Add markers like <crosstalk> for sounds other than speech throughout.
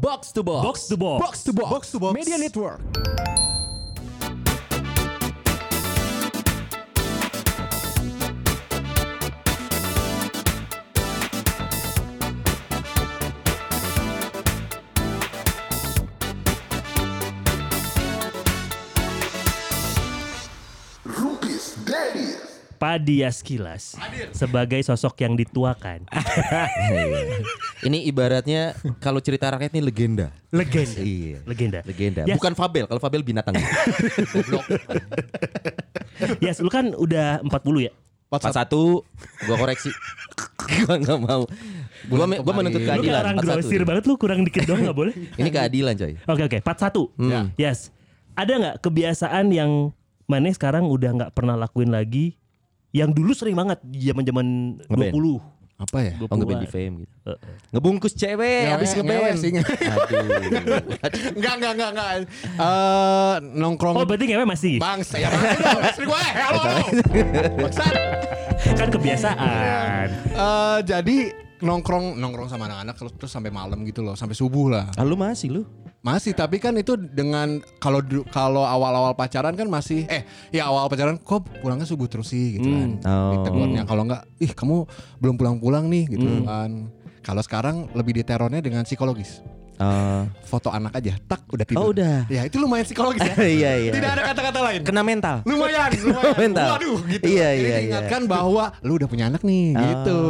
Box to box. Box to box. Box to box. Box to box. Media Network. Padias Kilas sebagai sosok yang dituakan. <laughs> Ini ibaratnya kalau cerita rakyat ini legenda. Legenda. Iya. Legenda. Legenda. Yes. Bukan Fabel. Kalau Fabel binatang. Yes, lu kan udah 40 ya? 41 gua koreksi. gua nggak mau. Gua me- gua menuntut Lu keadilan. orang 41. grosir banget lu kurang dikit doang gak boleh? Ini keadilan coy. Oke oke, 41. Hmm. Yes. Ada nggak kebiasaan yang mana sekarang udah nggak pernah lakuin lagi yang dulu sering banget zaman-zaman Ngeband. 20. Apa ya? 20 Oh ngeband di fame gitu. Ngebungkus cewek Ngewe- habis ngewe ngeband. sih. Aduh. <laughs> Enggak, enggak, enggak, enggak. Eh, nongkrong Oh, berarti ngewe masih. Bangsa ya bang, istri gue, halo, halo. Bangsat. kan kebiasaan. Eh, jadi nongkrong nongkrong sama anak-anak terus, terus sampai malam gitu loh, sampai subuh lah. Ah, lu masih lu? Masih, tapi kan itu dengan kalau kalau awal-awal pacaran kan masih eh ya awal pacaran kok pulangnya subuh terus sih gitu kan. Oh. Ditegurnya kalau enggak, ih kamu belum pulang-pulang nih gitu kan. Kalau sekarang lebih diterornya dengan psikologis. Oh. Foto anak aja, tak udah tidur. Oh, udah. Ya itu lumayan psikologis ya. <laughs> Iya, iya. Tidak ada kata-kata lain. Kena mental. lumayan, <laughs> lumayan. Mental. Waduh, gitu. Iya, Jadi iya, diingatkan bahwa lu udah punya anak nih, gitu.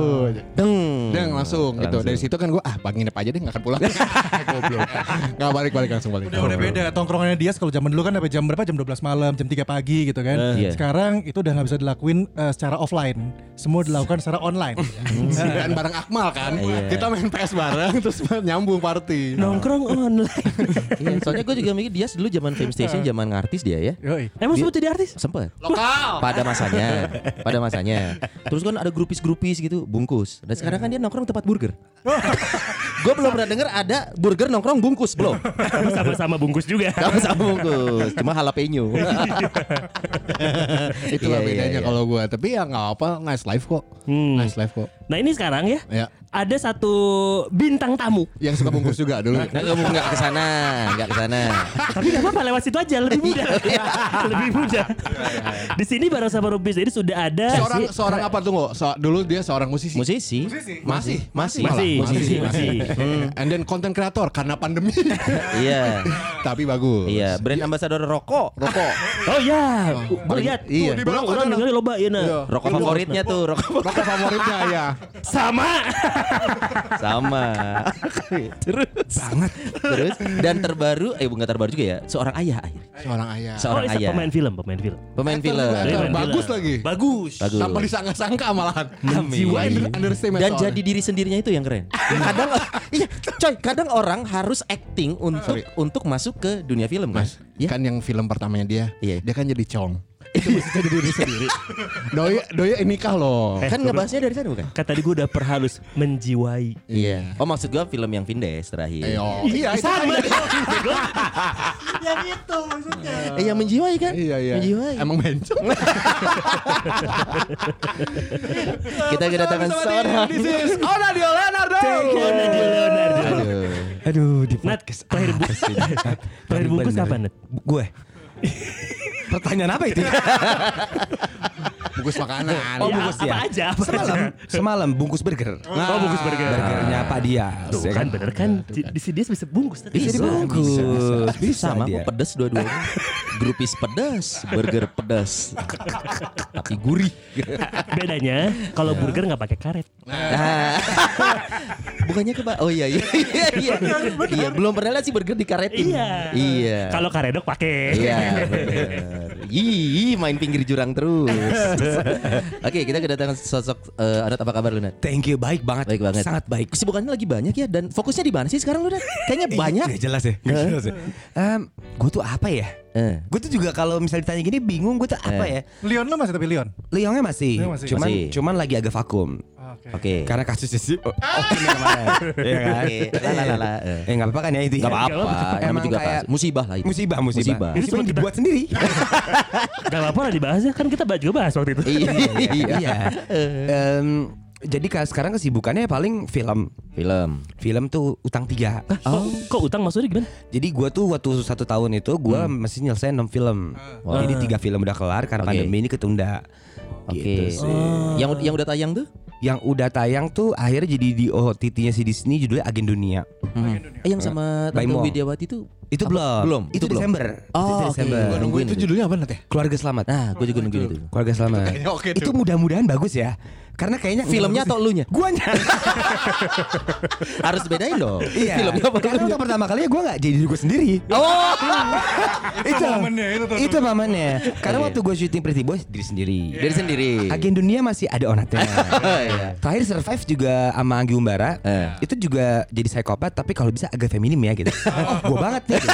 Deng. Dan langsung, gitu. Dari situ kan gue ah pagi nginep aja deh nggak akan pulang. <laughs> Goblok. Nggak balik balik langsung balik. Udah udah beda tongkrongannya dia kalau zaman dulu kan sampai jam berapa jam 12 malam jam 3 pagi gitu kan iya. sekarang itu udah nggak bisa dilakuin eh, secara offline semua dilakukan secara online Dan bareng Akmal kan, Iya. kita main PS bareng terus nyambung party. Nongkrong online. <laughs> Iya, soalnya gue juga mikir dia dulu zaman Fame Station, zaman ngartis dia ya. Yoi. Emang sempat jadi artis? Sempet. Lokal. Pada masanya, <laughs> pada masanya. Terus kan ada grupis-grupis gitu, bungkus. Dan sekarang kan dia nongkrong tempat burger. <laughs> gue belum pernah denger ada burger nongkrong bungkus belum. Sama-sama bungkus juga. Sama-sama bungkus, cuma jalapeno. Itulah Iya, iya, bedanya iya. kalau gue. Tapi ya nggak apa, nice life kok. Hmm. Nice life kok. Nah ini sekarang ya, Ya. Ada satu bintang tamu. Yang suka bungkus juga dulu. Nggak, nggak ke sana, nggak ke sana. Tapi gak apa-apa lewat situ aja lebih mudah. <laughs> lebih mudah. Di sini bareng sama Rubis jadi sudah ada Seorang si- seorang apa tuh nggak? So- dulu dia seorang musisi. Musisi. Masih, masih, Masih, malah. masih, masih. <laughs> And then content creator karena pandemi. <laughs> Iya. Tapi bagus. Iya, brand ambassador rokok, rokok. Oh iya, gue paling- lihat. iya. Orang orang dengerin loba ya nah. Iya. Rokok favoritnya tuh, Rokok favoritnya ya. Sama. Sama. <laughs> Terus banget. Terus dan terbaru, eh bukan terbaru juga ya, seorang ayah akhirnya. Seorang ayah. Oh, Seorang iya, ayah. pemain film, pemain film. Pemain Actor film. Pemain Bagus film. lagi. Bagus. Bagus. Tanpa disangka-sangka malahan. Jiwa under- understatement Dan jadi diri sendirinya itu yang keren. <laughs> Kadang iya, coy, kadang orang harus acting untuk Sorry. untuk masuk ke dunia film kan. Mas, Ya. kan yang film pertamanya dia, Iya. dia kan jadi cong. Itu jadi diri sendiri. <laughs> Doi, doi nikah loh. Eh, kan ngebahasnya dari sana bukan? Kan tadi gue udah perhalus menjiwai. Iya. Oh maksud gua film yang Vindes terakhir. Ayo. Iya, itu kan. <laughs> yang itu maksudnya Eh yang menjiwai kan? Iya, iya. Menjiwai. Emang bencong. <laughs> Kita kedatangan seorang. This is Onadio Leonardo. Nadia Leonardo. Aduh. aduh di Nat, terakhir bu terakhir bungkus kapan Nat? gue pertanyaan apa itu <laughs> Bungkus makanan. Oh, Ya, bungkus apa ya. aja? Apa semalam aja? semalam bungkus burger Oh, bungkus burger. burgernya Pak Dias Tuh ya kan bener kan di, di sini dia bisa bungkus tadi. Bisa, dibungkus. bisa, Bisa Sama dia. pedas dua-duanya. Grupis pedas, burger pedas. Tapi gurih. Bedanya kalau burger nggak pakai karet. Nah. Bukannya ke Oh iya iya iya iya. Iya, belum pernah lihat sih burger dikaretin. Iya. Iya. Kalau karedok pakai. Iya, <laughs> bener. Ih, main pinggir jurang terus. <laughs> Oke, kita kedatangan sosok eh Anat apa kabar lu, Nat? thank you baik banget Baik banget. sangat baik Kesibukannya lagi banyak ya dan fokusnya di mana sih sekarang lu, Nat? Kayaknya banyak. Gak jelas ya Gak jelas ya gue tuh apa ya Eh. Gue tuh juga kalau misalnya ditanya gini bingung gue tuh apa Eh. ya Leon lo masih tapi Leon? Leongnya masih, Leong masih. cuman Masih. cuman lagi agak vakum Oke. Oke. karena kasusnya sih oh, oh ini kemarin <laughs> Iya kan Oke. La la la la. Eh. eh nggak apa-apa kan ya itu Gak ya? apa-apa, Emang juga kayak musibah lah itu. musibah musibah Musibah. musibah yang dibuat sendiri <laughs> Gak apa-apa lah dibahas ya kan kita juga bahas waktu itu. Iya. <laughs> iya Em, Jadi ka- sekarang kesibukannya paling film. Film. Film tuh utang tiga. Oh, kok utang maksudnya gimana? Jadi gua tuh waktu satu tahun itu gua masih nyelesain 6 film. Jadi tiga film udah kelar karena Oke. pandemi ini ketunda. Oke. Gitu sih. Yang yang udah tayang tuh? Yang udah tayang tuh akhirnya jadi di OTT-nya si Disney judulnya Agen Dunia. Eh, yang sama Tante. Widiawati tuh Itu apa? belum. Belum. Itu, belum. Desember. Oh, itu. Desember. Gua nungguin Itu judulnya apa nanti? Keluarga Selamat. Nah, gue juga nungguin itu. Keluarga Selamat. Oke tuh. itu mudah-mudahan bagus ya. Karena kayaknya Filmnya atau elunya? Guanya. <laughs> Harus bedain dong. Iya. Filmnya apa Karena untuk pertama kalinya gue gak jadi diri gue sendiri. Oh. <laughs> itu momennya, itu tuh. itu momennya. Karena Oke. waktu gue syuting Pretty Boys diri sendiri. Dari sendiri. Agen dunia masih ada onatnya. <laughs> Iya. Terakhir survive juga sama Anggi Umbara. Eh. Itu juga jadi psikopat tapi kalau bisa agak feminim ya gitu. oh, gue banget nih. gitu.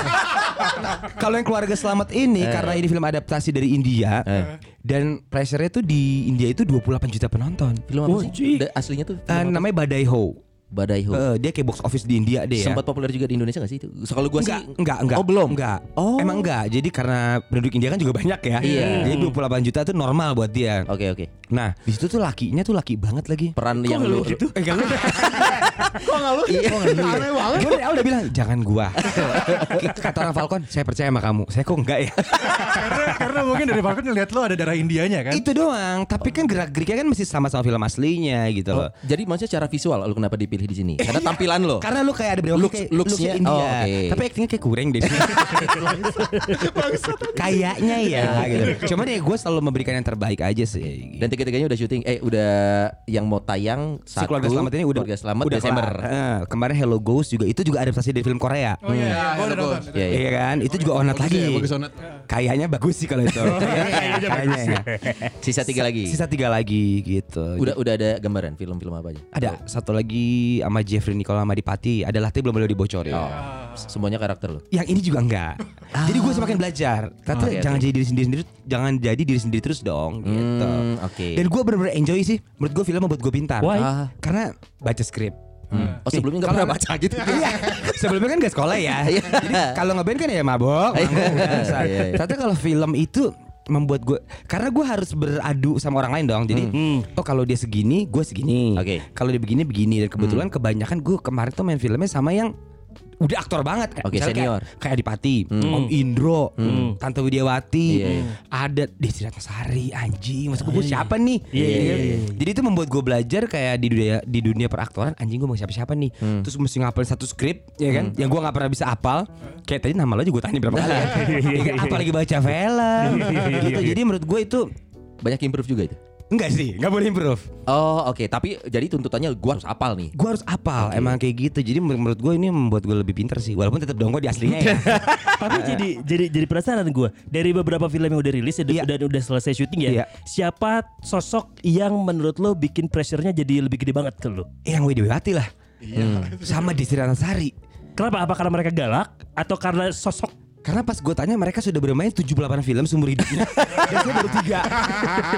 kalau yang keluarga selamat ini karena ini film adaptasi dari India Eh. Dan pressure-nya tuh di India itu 28 juta penonton. Film apa sih? Da- Aslinya tuh apa? namanya Badai Ho. Badai Ho. Eh, dia kayak box office di India deh ya. Sempat populer juga di Indonesia gak sih itu? So, Kalau gua enggak, sih enggak, enggak. Oh, belum. Enggak. Oh. Emang enggak. Jadi karena penduduk India kan juga banyak ya. Iya. Jadi 28 juta itu normal buat dia. Oke, oke. Nah, di situ tuh lakinya tuh laki banget lagi. Peran yang lu gitu? Eh, enggak lu. <laughs> Kok nggak lu? Iya. Aneh banget. Gue udah bilang jangan gua. Kata orang Falcon, saya percaya sama kamu. Saya kok enggak ya? karena, karena mungkin dari Falcon ngeliat lo ada darah Indianya kan. Itu doang. Tapi kan gerak-geriknya kan masih sama-sama film aslinya gitu Oh, loh. jadi maksudnya secara visual lu kenapa dipilih di sini? Karena tampilan lo. Karena lu kayak ada berapa Looks- kayak looks-nya, looks-nya India. oh, oke. Tapi actingnya kayak kurang deh. <laughs> Kayaknya ya gitu. Cuma deh gue selalu memberikan yang terbaik aja sih. Dan tiga-tiganya udah syuting. Eh udah yang mau tayang si satu. keluarga selamat ini udah Keluarga selamat udah Desember. Eh, kemarin Hello Ghost juga itu juga adaptasi dari film Korea. Oh iya, Ya, udah bagus. nonton. Iya, iya. Iya kan? Itu juga onat lagi. ya, onat. Kayaknya bagus sih kalau itu. <laughs> Kayaknya, kayaknya ya. Sisa tiga lagi. Sisa tiga lagi gitu. Udah udah ada gambaran film-film apa aja? Ada satu lagi sama Jeffrey Nicole Madipati. Adalah tapi belum boleh dibocorin. Oh, semuanya karakter lo. Yang ini juga enggak. Jadi gue semakin belajar. Kata Oke, jangan oke. jadi diri sendiri, jangan jadi diri sendiri terus dong. Gitu. Hmm, oke. Dan gue bener-bener enjoy sih. Menurut gue film membuat gue pintar. Why? Ah. Karena baca skrip. Hmm. Oh sebelumnya nggak Kalau- pernah baca gitu. <laughs> Iya. Sebelumnya kan gak sekolah ya. Jadi kalau ngeband kan ya mabok. Iya, iya. Ternyata kalau film itu membuat gue karena gue harus beradu sama orang lain dong. Jadi oh kalau dia segini, gue segini. Oke. Kalau dia begini begini dan kebetulan kebanyakan gue kemarin tuh main filmnya sama yang udah aktor banget Oke, Misalnya senior. kayak, kayak Adipati, Om Indro, Tante Widiawati, Iya, iya. ada Desi Ratnasari, anjing, maksud gue siapa nih? Iya, iya, Iya. iya. Jadi itu membuat gue belajar kayak di dunia di dunia peraktoran anjing gue mau siapa-siapa nih. Hmm. Terus mesti ngapalin satu skrip ya kan yang gue nggak pernah bisa apal. Kayak tadi nama lo juga gue tanya berapa kali. ya. <laughs> Apalagi baca film <laughs> gitu. Jadi menurut gue itu Banyak improve juga itu. Enggak sih, nggak boleh improve. Oh oke, tapi jadi tuntutannya gua harus apal nih. Gue harus apal, emang kayak gitu. Jadi menur- menurut gue ini membuat gue lebih pinter sih. Walaupun tetap dong gue di aslinya ya. <laughs> Tapi jadi jadi jadi penasaran gue dari beberapa film yang udah rilis ya, Iya. dan udah selesai syuting ya. Iya. Siapa sosok yang menurut lo bikin pressure-nya jadi lebih gede banget ke lo? yang Widiawati lah. Sama Desi Ratnasari. Kenapa? Apa karena mereka galak atau karena sosok? Karena pas gue tanya mereka sudah bermain 78 film seumur hidupnya Dan saya baru tiga.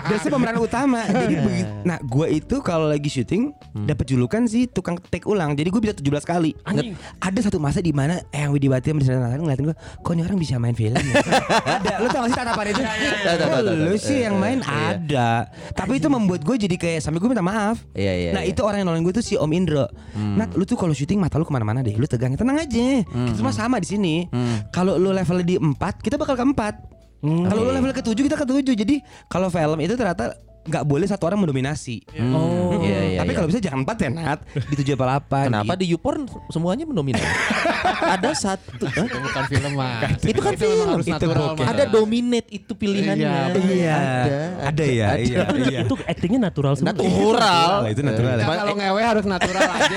Dan saya pemeran utama. Jadi begitu Nah gue itu kalau lagi syuting dapat julukan sih tukang take ulang. Jadi gue bisa 17 kali. Anjing. Ada satu masa di mana Yang Widiwati sama Di sana Nathan ngeliatin gue Kok ini orang bisa main film ya? <laughs> Ada. Lo tau gak sih tatapan itu? Lo tahu. sih yang main Iya. ada. Tapi itu membuat gue jadi kayak Sampai gue minta maaf. Iya, iya, Nah iya. itu orang yang nolongin gue tuh si Om Indro. Nat lu tuh kalau syuting mata lu ke mana-mana deh. Lu tegang. Tenang aja. Kita semua sama di sini. Kalau lu levelnya di 4 Kita bakal ke 4 Kalau lu level ke 7 kita ke 7 Jadi kalau film itu ternyata nggak boleh satu orang mendominasi. Oh, iya, iya, Tapi iya. kalau bisa jangan 4 ya Nat Di 7 apa 8 Kenapa di YouPorn semuanya mendominasi? <laughs> ada satu. Hah? Bukan film mah. Itu kan memang film. harus Itu. Mas. Ada dominate itu pilihannya. Iya, Iya Ada. Ada ya Iya iya Itu actingnya natural semua. Natural. Lah, itu natural ya. Nah, kalau ngewe harus natural aja.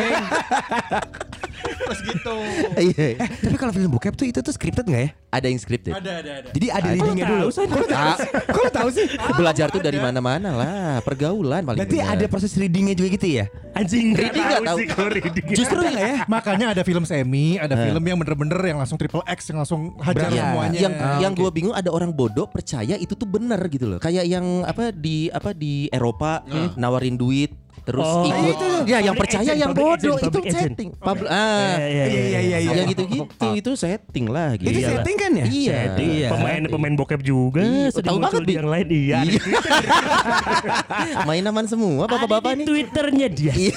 Iya. Tapi kalau film bokep tuh itu tuh scripted nggak ya? Ada yang scripted. Ada, ada, ada. Jadi ada Ada. readingnya dulu? Kok Ah. tahu sih? Belajar tuh dari mana-mana lah, pergaulan paling Berarti ada proses readingnya juga gitu ya? Anjing Reading nggak tahu. sih kalau reading. Justru ya? Makanya ada film semi, ada film yang bener-bener yang langsung triple X yang langsung hajar Berapa? semuanya. yang Ah, yang oke. gue bingung ada orang bodoh percaya itu tuh benar gitu loh. Kayak yang apa di apa di Eropa nawarin duit terus Oh, ikut. itu. Ya yang percaya agent, yang bodoh agent, itu setting. Pub- ah. Iya, iya, iya, iya, iya. Yang gitu-gitu itu setting lah gitu. Itu setting kan ya? Iya. Iya. Pemain pemain bokep juga Iya, tahu banget, yang lain iya. Iya. <laughs> Main aman semua bapak-bapak Ada di nih. Twitternya dia. Iya.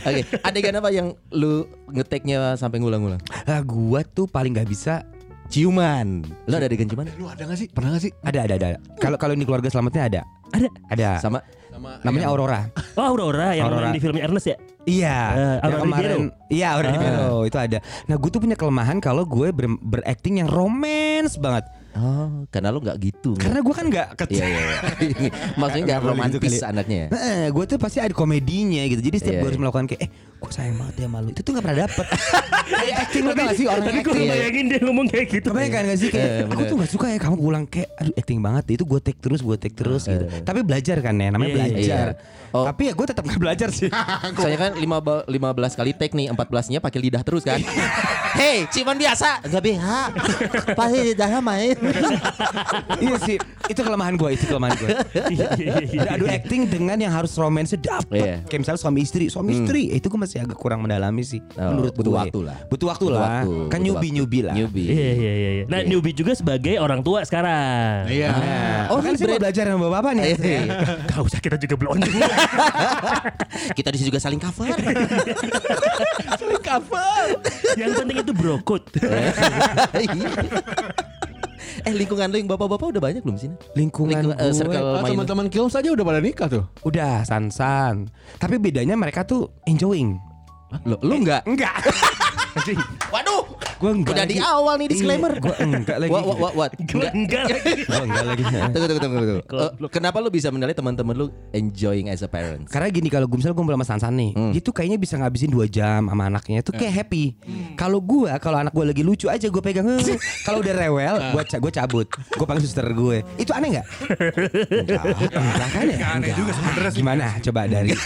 Oke, adegan apa yang lu ngeteknya sampai ngulang-ngulang? Ah, gua tuh paling nggak bisa Ciuman. Lu ada adegan ciuman? Lu ada gak sih? Pernah gak sih? ada ada ada. Kalau kalau ini keluarga selamatnya ada. Ada. Ada. Sama Namanya Aurora. Oh Aurora yang Aurora. main di filmnya Ernest ya? Iya, yang Aurora kemarin. Iya, Aurora. Ribero itu ada. Nah, gue tuh punya kelemahan kalau gue ber- berakting yang romance banget. Oh, karena lu nggak gitu. Karena gue kan nggak kecil. Iya iya. iya. <laughs> Maksudnya nggak boleh gitu romantis anaknya. ya? Nah, gue tuh pasti ada komedinya gitu. Jadi setiap Iya, gue harus iya. melakukan kayak, eh, gue sayang banget ya malu. Itu tuh nggak pernah dapet. kayak <laughs> acting lo tau gak sih orang gue bayangin dia ngomong kayak gitu. Kebayang kan gak sih kayak Eh, aku bener. tuh gak suka ya kamu pulang kayak aduh acting banget itu gue take terus gue take terus gitu. Tapi belajar kan ya namanya Iya, iya, belajar. iya. Oh. Tapi ya gue tetap gak belajar sih. <laughs> Soalnya kan lima ba- 15 kali take nih, 14-nya pakai lidah terus kan. <laughs> Hei, ciuman biasa. Enggak BH. Pakai lidahnya main. iya sih itu kelemahan gue itu kelemahan gue. Iya, iya, iya. Ada adu acting dengan yang harus romance dapet Iya. Kayak misalnya suami istri Suami istri eh, Itu gue masih agak kurang mendalami sih Oh, Menurut butuh gue. waktu lah. Butuh waktu Butuh lah waktu, Kan butuh nyubi-nyubi lah Newbie. Iya iya iya. iya. Nah Iya. newbie juga sebagai orang tua sekarang. Iya. Nah, Oh, kan sih mau belajar sama bapak nih Iya. <laughs> Gak usah kita juga belum. <laughs> Kita di sini juga saling cover. <laughs> Yang penting itu brokut. <laughs> eh lingkungan lu yang bapak-bapak udah banyak belum sini? Lingkungan Lingkungan, eh, gue circle Ah, main. teman-teman Kills aja udah pada nikah tuh. Udah san-san Tapi bedanya mereka tuh enjoying Lu, lu enggak? Enggak <laughs> Waduh. Gue enggak Udah lagi. di awal nih disclaimer. Gue enggak lagi What, what, what? Gue Enggak. enggak lagi. Gue enggak lagi <laughs> Tunggu, tunggu, tunggu, tunggu. Eh, kenapa lu bisa menilai teman-teman lu enjoying as a parent? Karena gini kalau gue misalnya gue sama Sansan nih, Hmm. dia tuh kayaknya bisa ngabisin 2 jam sama anaknya itu kayak happy. Kalau gue kalau anak gue lagi lucu aja gue pegang. "Eh." kalau udah rewel, gue ca gue cabut. Gue panggil suster gue. Itu aneh nggak? <laughs> enggak, enggak kan ya? Nggak aneh juga sebenarnya. Gimana? Coba dari. <laughs>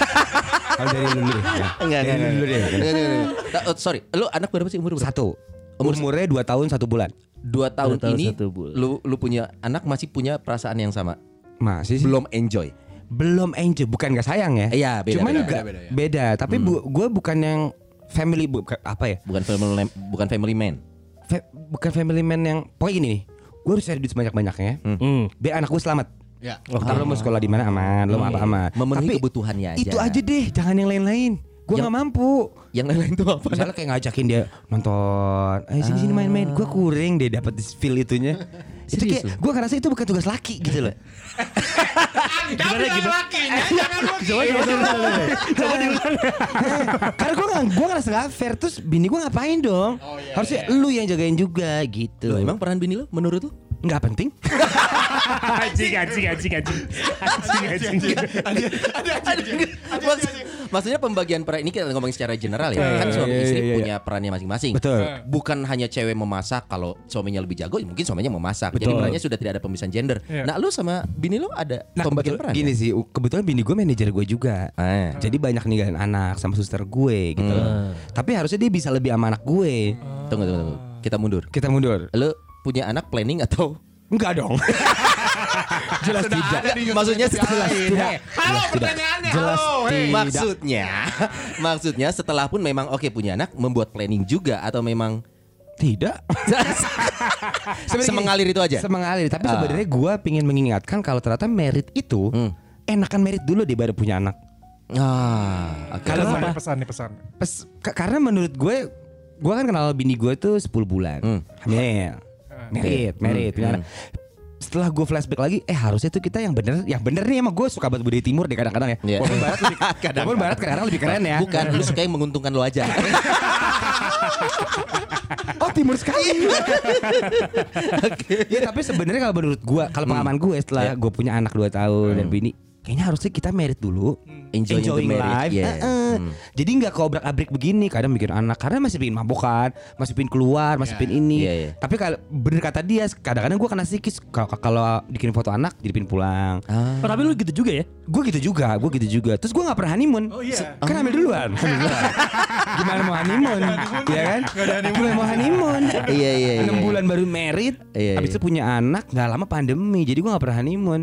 Kalau dari lu dulu. ya. Enggak, Dari lu dulu deh. Enggak, enggak, enggak. Oh, sorry, lu anak berapa sih umur berapa? Satu. Umur- Umurnya 2 tahun satu bulan. Dua tahun Dua tahun, ini satu bulan. lu lu punya anak masih punya perasaan yang sama. Masih sih. Belum enjoy. belum enjoy bukan gak sayang ya Iya, beda, cuman beda, beda, beda, ya. beda tapi bu, gue bukan yang family bukan apa ya Bukan family bukan family man. Fa- bukan family man yang pokoknya gini nih gue harus cari duit sebanyak banyaknya Hmm. biar anak gue selamat Ya. Ntar lo mau sekolah di mana aman, lo mau apa aman. Memenuhi Tapi kebutuhannya aja. itu aja deh, jangan yang lain-lain. Gue nggak mampu. Yang lain-lain tuh apa? Misalnya kayak ngajakin dia nonton, ayo sini sini main-main. Gue kuring deh dapat feel itunya. <laughs> itu kayak gue ngerasa itu bukan tugas laki gitu loh. <laughs> Gimana gimana? <laughs> Coba coba coba. Coba diulang. Karena gue nggak, gue ngerasa gak fair. Terus bini gue ngapain dong? Harusnya lu yang jagain juga gitu. Loh, emang peran bini lu menurut lu? Nggak penting? <laughs> Anjing anjing anjing anjing. Anjing anjing. Maksud- Maksudnya pembagian peran ini kita ngomong secara general ya. Kan suami iya, istri iya, iya. punya perannya masing-masing. Betul. Bukan hanya cewek memasak kalau suaminya lebih jago, ya mungkin suaminya memasak. Jadi perannya sudah tidak ada pemisahan gender. Iya. Nah, lu sama bini lu ada Nah, pembagian peran? gini sih, kebetulan bini gue manajer gue juga. Eh. Jadi banyak ninggalin anak sama suster gue gitu. Tapi harusnya dia bisa lebih sama anak gue. Tunggu, tunggu, tunggu. Kita mundur. Kita mundur. Lu punya anak planning atau Enggak dong. <laughs> jelas tidak. maksudnya setelah Tidak. Halo Jelas tidak. pertanyaannya. Jelas halo. Hey. tidak. maksudnya <laughs> maksudnya setelah pun memang oke punya anak membuat planning juga atau memang Tidak. <laughs> Semengalir itu aja Semengalir. Tapi Ah. sebenarnya gue pingin mengingatkan kalau ternyata merit itu Hmm. enakan merit dulu deh baru punya anak. ah oke. Kalau Pesan pesan nih pesan. Pes- ka- karena menurut gue, gue kan kenal bini gue tuh 10 bulan. Hmm. Hamil. Merit, merit, Hmm, anak. Setelah gue flashback lagi, eh harusnya tuh kita yang bener, yang bener nih emang gue suka banget budaya timur deh kadang-kadang ya. Iya. Walaupun barat lebih, <laughs> walaupun barat kadang-kadang lebih keren ya. bukan lu suka yang menguntungkan lo aja <laughs> Oh timur sekali. <laughs> Ya tapi sebenarnya kalau menurut gua, kalau pengalaman gue setelah gue punya anak 2 tahun dan bini, kayaknya harusnya kita merit dulu. Enjoying the merit, life. yeah. Heeh. Hmm. Jadi nggak keobrak abrik begini. Kadang bikin anak karena masih pingin mabokan, masih pingin keluar, masih pingin ini. Iya, iya. Tapi kalau bener kata dia, kadang-kadang gue kena psikis kalau bikin foto anak jadi pingin pulang. ah. Oh, tapi lu gitu juga ya? Gue gitu juga, gue gitu juga. Terus gue nggak pernah honeymoon. Oh iya. Kan hamil duluan. <laughs> Gimana mau honeymoon? ya kan? Gimana mau honeymoon? iya iya iya 6 bulan baru merit Iya, Habis iya. itu punya anak nggak lama pandemi Jadi gue gak pernah honeymoon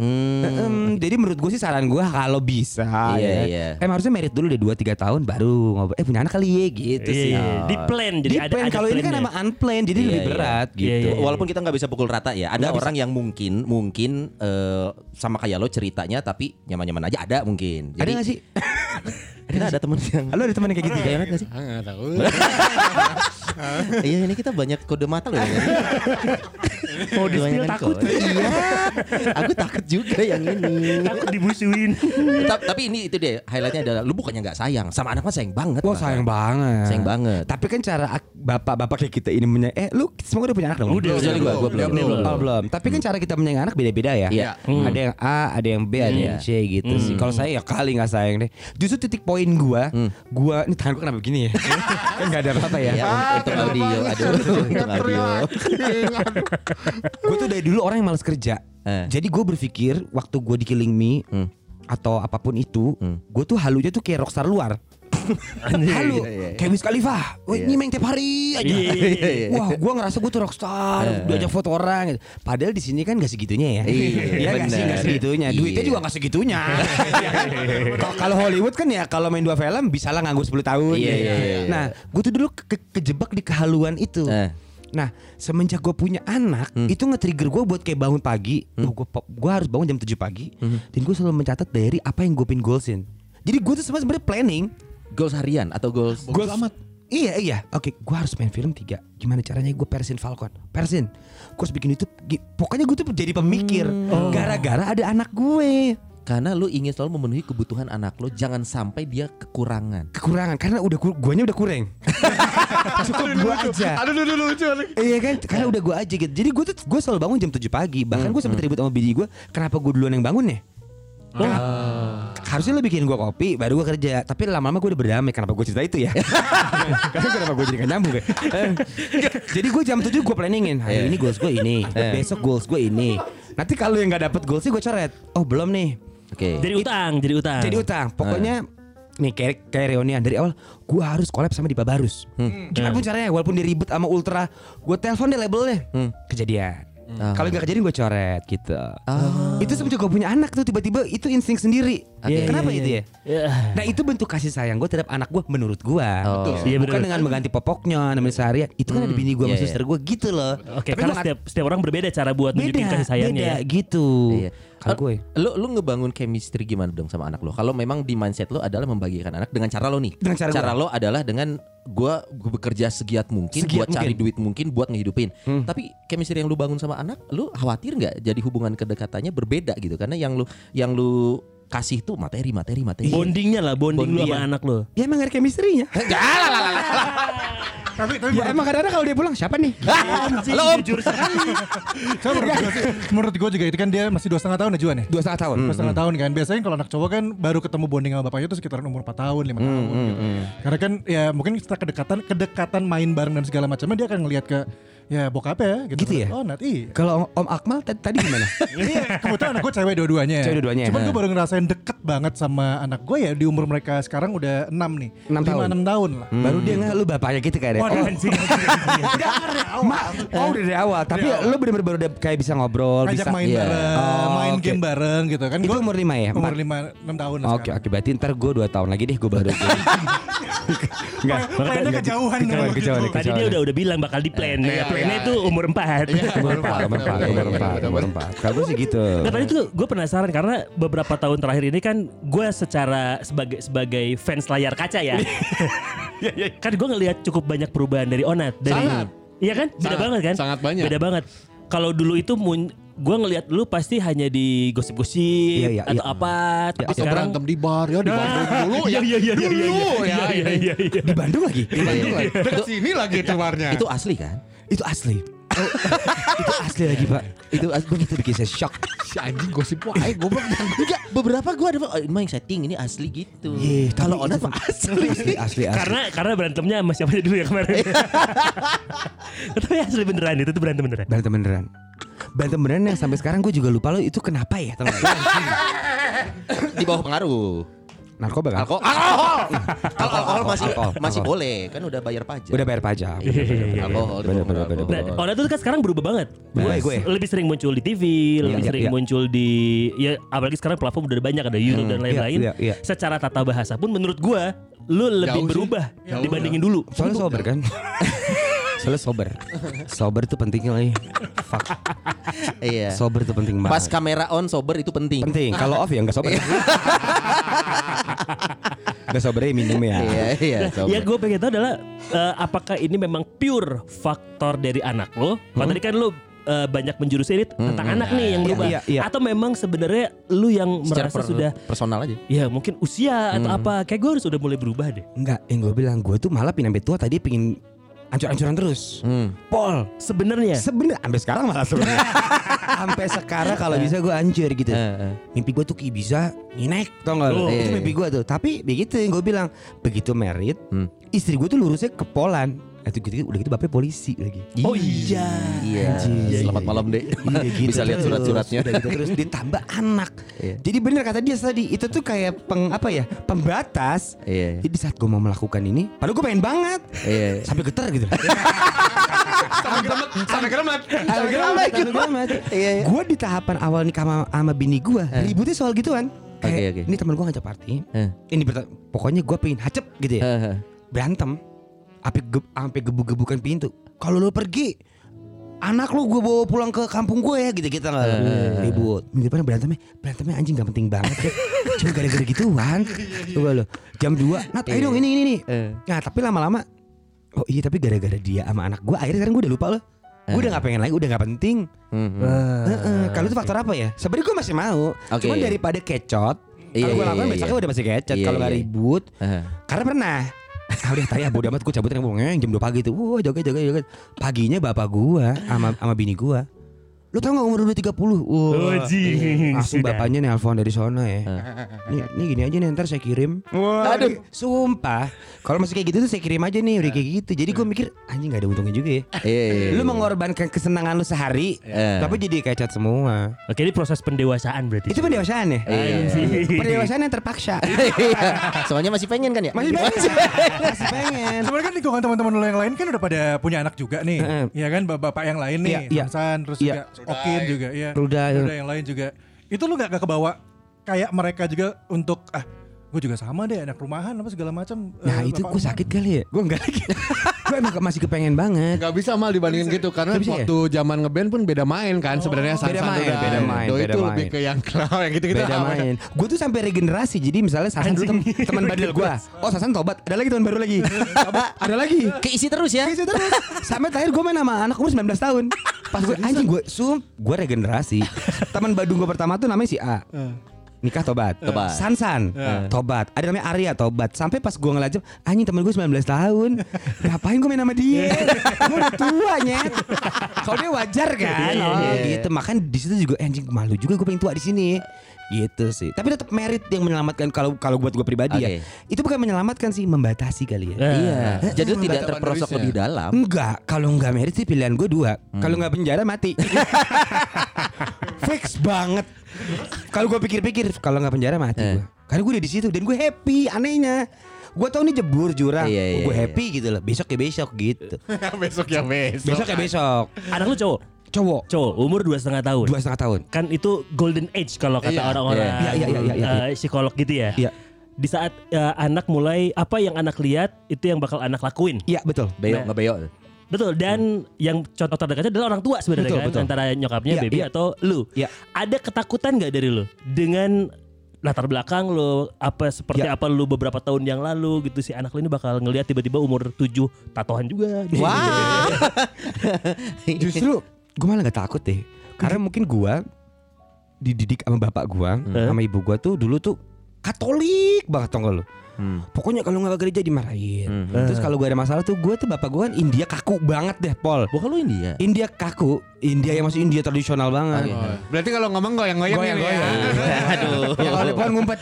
Hmm. Em, jadi menurut gue sih saran gue kalau bisa Iya, ya. iya. Em harusnya merit dulu deh 2 3 tahun baru ngobrol. Eh punya anak kali ya gitu Iya, sih. iya. Di plan jadi Di ada plan ada kalau ini kan emang unplanned jadi Iya, lebih iya. berat Iya, gitu. iya. Walaupun kita nggak bisa pukul rata ya, ada Nggak orang yang mungkin mungkin eh, sama kayak lo ceritanya tapi nyaman-nyaman aja ada mungkin. Ada gak sih? <laughs> Kita ada temen yang Halo ada teman yang kayak gitu kayak gak sih? Enggak tahu. <laughs> Iya ini kita banyak kode mata loh. ya. Mau di spill takut. Iya. Aku takut juga yang ini. Takut dibusuin. Ta- tapi ini itu deh highlightnya adalah lu bukannya nggak sayang sama anak mah sayang banget. Wah sayang banget. Sayang banget. Tapi kan cara ak- bapak-bapak kayak kita ini punya eh lu semua udah punya anak dong? Udah, Kecuali gua, gua belum. Oh, belum. Tapi kan cara kita menyayangi anak beda-beda ya. Iya. Ada yang A, ada yang B, ada yang C gitu sih. Kalau saya ya kali nggak sayang deh. Justru titik poin gua, gua ini tangan gua kenapa begini ya? <laughs> kan nggak ada apa-apa ya. Ya, un- untuk audio, aduh, untuk audio. gue tuh dari dulu orang yang males kerja. Eh. Jadi gue berpikir waktu gue di Killing Me Hmm. atau apa pun itu, gue tuh halunya tuh kayak rockstar luar. Halu, iya, iya. kayak Wiz Khalifa, Wah, Iya. nyimeng tiap hari aja. Iya, iya, iya. Wah, gue ngerasa gue tuh rockstar, diajak foto orang. gitu. Padahal di sini kan gak segitunya ya. Iya, Iya <laughs> nggak sih nggak segitunya. Duitnya Iya. juga nggak segitunya. <laughs> Kalau- Hollywood kan ya kalau main dua film bisa lah nganggur 10 tahun. Iya, ya. iya, iya. Nah, gue tuh dulu ke- kejebak di kehaluan itu. Eh. Nah, semenjak gue punya anak, Hmm. itu nge-trigger gue buat kayak bangun pagi. Oh, gue gue harus bangun jam 7 pagi. Hmm. Dan gue selalu mencatat dari apa yang gue pin goalsin. Jadi gue tuh sebenarnya planning. Goals harian atau goals Goals amat. Iya iya, oke, gue harus main film tiga. Gimana caranya gue persin Falcon, persin. Gue harus bikin itu. Pokoknya gue tuh jadi pemikir. Hmm. Gara-gara ada anak gue. karena lu ingin selalu memenuhi kebutuhan anak lo jangan sampai dia kekurangan. Kekurangan karena udah guanya udah kurang. <laughs> Cukup gue aja. Aduh, aduh, aduh, lucu. Iya kan, karena udah gue aja gitu. Jadi gue tuh gue selalu bangun jam 7 pagi. Bahkan gue sempet ribut sama bini gue, kenapa gue duluan yang bangun ya? Harusnya lo bikin gue kopi, baru gue kerja. Tapi lama-lama gue udah berdamai. Kenapa gue cerita itu ya? <laughs> Karena kenapa gue jadi gak nyambung ya? Eh, jadi gue jam 7 gue planningin. Hari ini goals gue ini, besok goals gue ini. Nanti kalau yang gak dapet goalsnya gue coret. Oh belum nih. Oke. Jadi utang, jadi utang. Jadi utang. Pokoknya nih kayak kayak reunian dari awal gue harus collab sama Dipa Barus. Gimana pun caranya walaupun dia ribet sama Ultra, gue telepon deh labelnya. Kejadian. Ah. Kalau nggak kejadian gue coret gitu. Itu semenjak gue punya anak tuh tiba-tiba itu insting sendiri. Oke. Kenapa Iya, itu iya, ya? iya. Nah itu bentuk kasih sayang gue terhadap anak gue menurut gue. Oh. Iya, Bukan bener. dengan mengganti popoknya, nemenin seharian. Itu kan ada bini gue Iya, sama iya. suster gue gitu loh. Oke, Tapi karena setiap setiap orang berbeda cara buat beda, kasih sayangnya. beda ya. gitu. Iya. Kalau gue. Lu lu ngebangun chemistry gimana dong sama anak lo? Kalau memang di mindset lo adalah membagikan anak dengan cara lo nih. Dengan cara lo adalah dengan gua bekerja segiat mungkin Segiat buat cari mungkin. duit mungkin buat ngehidupin. Tapi chemistry yang lu bangun sama anak, lu khawatir nggak jadi hubungan kedekatannya berbeda gitu? Karena yang lu yang lu kasih tuh materi materi materi. Bondingnya lah, bonding lu Bonding, sama iya. anak lu. Ya emang gak ada chemistry-nya. Tapi tapi Ya emang kadang-kadang kalau dia pulang siapa nih? <laughs> Anjing, jujur sekali. Menurut gue sih, menurut gue juga itu kan dia masih dua setengah tahun ya Juan ya. Dua setengah tahun. Dua setengah tahun kan Biasanya kalau anak cowok kan Baru ketemu bonding sama bapaknya itu sekitaran umur 4 tahun 5 tahun gitu. Karena kan ya mungkin setelah kedekatan Kedekatan main bareng dan segala macamnya Dia akan ngelihat ke Ya bokapnya gitu, Gitu ya? Oh nanti Kalau Om Akmal tadi, gimana? <laughs> Iya kebetulan anak gue cewek dua-duanya Cewek dua-duanya. Cuman gue baru ngerasain deket banget sama anak gue ya Di umur mereka sekarang udah 6 nih Enam tahun. 5-6 tahun lah Baru dia nggak lu bapaknya gitu kayak Waduh. Anjing, anjing, <laughs> oh udah dari awal. Tapi lu bener-bener baru udah kayak bisa ngobrol, Ngajak bisa. main iya. bareng Oh, Main game bareng gitu kan Itu Gua umur lima ya? Umur Empat? 5 6 tahun lah Oke oke berarti ntar gue 2 tahun lagi deh gue baru Enggak Mainnya kejauhan Kejauhan, kejauhan, gitu. Tadi dia udah udah bilang bakal di plan. Nah, Iya, plannya iya. itu umur 4 Umur 4 Umur 4 Umur 4 Umur 4 Kalau gue sih gitu Nah tadi tuh gue penasaran karena beberapa tahun terakhir ini kan gue secara sebagai sebagai fans layar kaca ya, <laughs> kan gue ngelihat cukup banyak perubahan dari Onat dari, Sangat. iya kan, beda Sangat, banget kan, sangat banyak. beda banget. Kalau dulu itu gue ngelihat lu pasti hanya di gosip-gosip Iya, iya, atau iya. apa, tapi Atau sekarang berantem di bar ya di Bandung dulu ya. <laughs> Iya, iya, iya, iya, Dulu iya, ya. iya, iya, iya, iya. Di Bandung lagi Di Bandung lagi. Dekat sini lagi itu barnya. Itu asli kan? Itu asli Oh, <laughs> Itu asli lagi pak Itu asli begitu bikin saya shock si anjing gosip wae goblok <laughs> Enggak, beberapa gua ada oh, ini mah yang setting ini asli gitu. Iya, Kalau Onat itu- mah asli. Asli asli asli Karena karena berantemnya sama siapa dulu ya kemarin. <laughs> Tapi asli beneran itu tuh berantem beneran. Berantem beneran Berantem beneran yang sampai sekarang gue juga lupa lo itu kenapa ya? Di bawah pengaruh. Narkoba kan? Alkohol. Alkohol. Kalau <laughs> alkohol masih Alkohol. masih Alkohol. boleh kan udah bayar pajak. Udah bayar pajak. Alkohol. Bener, bener, bener, Nah, Oda tuh kan sekarang berubah banget. Gue, gue. Lebih sering muncul di TV, lebih iya, sering iya. muncul di ya apalagi sekarang platform udah banyak ada YouTube dan lain-lain. iya, iya. Secara tata bahasa pun menurut gua lu lebih berubah dibandingin dulu. Soalnya sober kan? <laughs> Soalnya sober. Sober itu pentingnya lagi. Fuck. Iya. Sober itu penting Pas banget. kamera on sober itu penting. penting. Kalau off ya nggak sober. <laughs> Nggak sober ya minum ya. Iya, iya. sober. Ya gue pengen tahu adalah eh, apakah ini memang pure faktor dari anak lo? Kalau tadi kan lo eh, banyak menjurus ini tentang anak nih yang Iya, berubah. iya, iya. Atau memang sebenarnya lu yang Secara merasa per- sudah personal aja. ya mungkin usia atau apa kayak gue harus udah mulai berubah deh. Enggak, yang gue bilang gue tuh malah pindah sampai tua tadi pingin ancur-ancuran terus. Hmm. Pol. Sebenarnya Sebenernya sampai sekarang malah sebenarnya. <laughs> sampai sekarang kalau bisa gue hancur gitu. Eh, eh. Mimpi gue tuh kayak bisa nginek tau gak lu? Oh. Itu Iya. mimpi gue tuh Tapi begitu yang gue bilang Begitu merit Hmm. Istri gue tuh lurusnya ke Polan itu gitu, udah gitu bapaknya polisi lagi Oh iya. Iya. Anjir. Selamat malam, Dek. Iya, <laughs> gitu Bisa lihat surat-suratnya. Udah gitu terus ditambah anak Iya. Jadi bener kata dia tadi Itu tuh kayak peng, apa ya Pembatas Iya. Jadi saat gue mau melakukan ini Padahal gue pengen banget Iya. Sampai getar gitu <laughs> Sampai geremet, sampai geremet. Sampai geremet, sampai geremet. Iya, iya. Gue di tahapan awal nikah sama, sama bini gue Ributnya soal gituan Oke, oke. Ini teman gue ngajak party Eh. Ini pokoknya gue pengen hacep gitu ya Eh, eh. berantem sampai ge sampai gebuk-gebukan pintu. Kalau lu pergi anak lu gue bawa pulang ke kampung gue ya gitu gitu nggak ribut. Minggu depan berantemnya berantemnya anjing gak penting banget deh <laughs> cuma gara-gara gituan. Coba lo jam 2 nat ayo dong ini ini nih Eh. nah tapi lama-lama oh iya tapi gara-gara dia sama anak gue akhirnya sekarang gue udah lupa loh. Gue udah gak pengen lagi udah gak penting. Hmm, hmm. Heeh, kalau itu faktor apa ya? Sebenarnya gue masih mau. Oke. cuman daripada kecot Iya, kalau gue iya, lakukan iya, besoknya iya. udah masih kecot Iya, kalau iya. ribut. Karena pernah Ah udah tadi bodo amat gue cabut yang jam 2 pagi tuh. Wah joget joget joget. Paginya bapak gua sama, sama bini gua Lu tau gak umur udah 30 Wah Oh, jing. Langsung Sudah. bapaknya nelpon dari sana ya nih, nih gini aja nih ntar saya kirim Wah, Aduh Sumpah Kalau masih kayak gitu tuh saya kirim aja nih Udah kayak gitu Jadi gue mikir Anjing gak ada untungnya juga ya Iya, iya, iya. Lu mengorbankan kesenangan lu sehari Eh. Tapi jadi kayak cat semua Oke ini proses pendewasaan berarti. Itu pendewasaan ya Iya. Pendewasaan yang terpaksa Iya. <laughs> Soalnya masih pengen kan ya? Masih pengen Masih pengen Sebenarnya kan lingkungan teman-teman lo yang lain kan udah pada punya anak juga nih. Iya kan bapak-bapak yang lain nih, Iya, iya. Terus Iya. Juga Okin juga, iya. Ruda, iya. Ruda yang lain juga. Itu lu gak, gak kebawa kayak mereka juga untuk ah gue juga sama deh anak rumahan apa segala macam. Nah eh, itu gue sakit kali ya? Gue enggak lagi. <laughs> Gue emang masih kepengen banget. Gak bisa mal dibandingin gitu karena bisa ya? waktu zaman ngeband pun beda main kan sebenarnya Beda Sansan main, udah- beda main, Doi beda itu main. lebih ke yang <laughs> kenal yang gitu-gitu. Beda Ah, main. Gue tuh sampai regenerasi Jadi misalnya Sasan dulu tem- teman badil gue <laughs> Oh Sasan tobat. Ada lagi teman baru lagi. Tobat Ada lagi. Keisi terus ya? Gitu terus. Sampai terakhir gue main sama anak umur 19 tahun. Pas gue anjing gue Sum Gue regenerasi. Teman Badung gue pertama tuh namanya si A Nikah tobat. Tobat. Sansan. Tobat. Ada namanya Arya tobat. Sampai pas gue ngelajam Anjing temen gue 19 tahun. Ngapain gue main sama dia? Gue udah tua nyet. Kalau dia wajar kan? Iya, Oh iya, iya. gitu. Makan di situ juga Anjing malu juga gue pengen tua di sini. Gitu sih. Tapi tetap merit yang menyelamatkan kalau kalau buat gue pribadi ya. Oke. itu bukan menyelamatkan sih membatasi kali ya. Iya. Jadi lu tidak terperosok lebih dalam. Enggak, kalau enggak merit sih pilihan gue dua. Kalau enggak penjara mati. <laughs> <laughs> Fix banget. Kalau gue pikir-pikir, kalau enggak penjara mati Eh. gue. Karena gue udah di situ dan gue happy. Anehnya, gue tau nih jebur jurang. Iya, iya, gue iya. happy gitu loh. Besok ya besok gitu. <laughs> besok ya besok. Besok ya besok. Anak lu cowok? Cowok Cowok umur dua setengah tahun. dua setengah tahun. Kan itu golden age kalau kata Iya. orang-orang Iya, iya, iya, iya, iya. eh, psikolog gitu ya. Iya, Di saat eh, anak mulai apa yang anak lihat itu yang bakal anak lakuin. iya betul. Beyok Nah. nggak beyok. Betul dan yang contoh terdekatnya adalah orang tua sebenarnya Betul, kan betul. antara nyokapnya Iya, baby iya. atau lu. Iya. Ada ketakutan nggak dari lu dengan latar belakang lu apa seperti Iya. apa lu beberapa tahun yang lalu gitu si anak lu ini bakal ngelihat tiba-tiba umur 7 tatoan juga. <laughs> gitu. Wah. <laughs> Justru gue malah gak takut deh. Karena mungkin gue dididik sama bapak gue, sama ibu gue tuh dulu tuh Katolik banget tau gak lu. Hmm. Pokoknya kalau nggak ke gereja dimarahin. Hmm. Terus kalau gue ada masalah tuh gue tuh bapak gue kan India kaku banget deh Pol. Bukan lu India. India kaku, India yang masuk India tradisional banget. Oh, Berarti kalau ngomong goyang-goyang ini ya. <laughs> Aduh. Ya kalau di pohon ngumpet.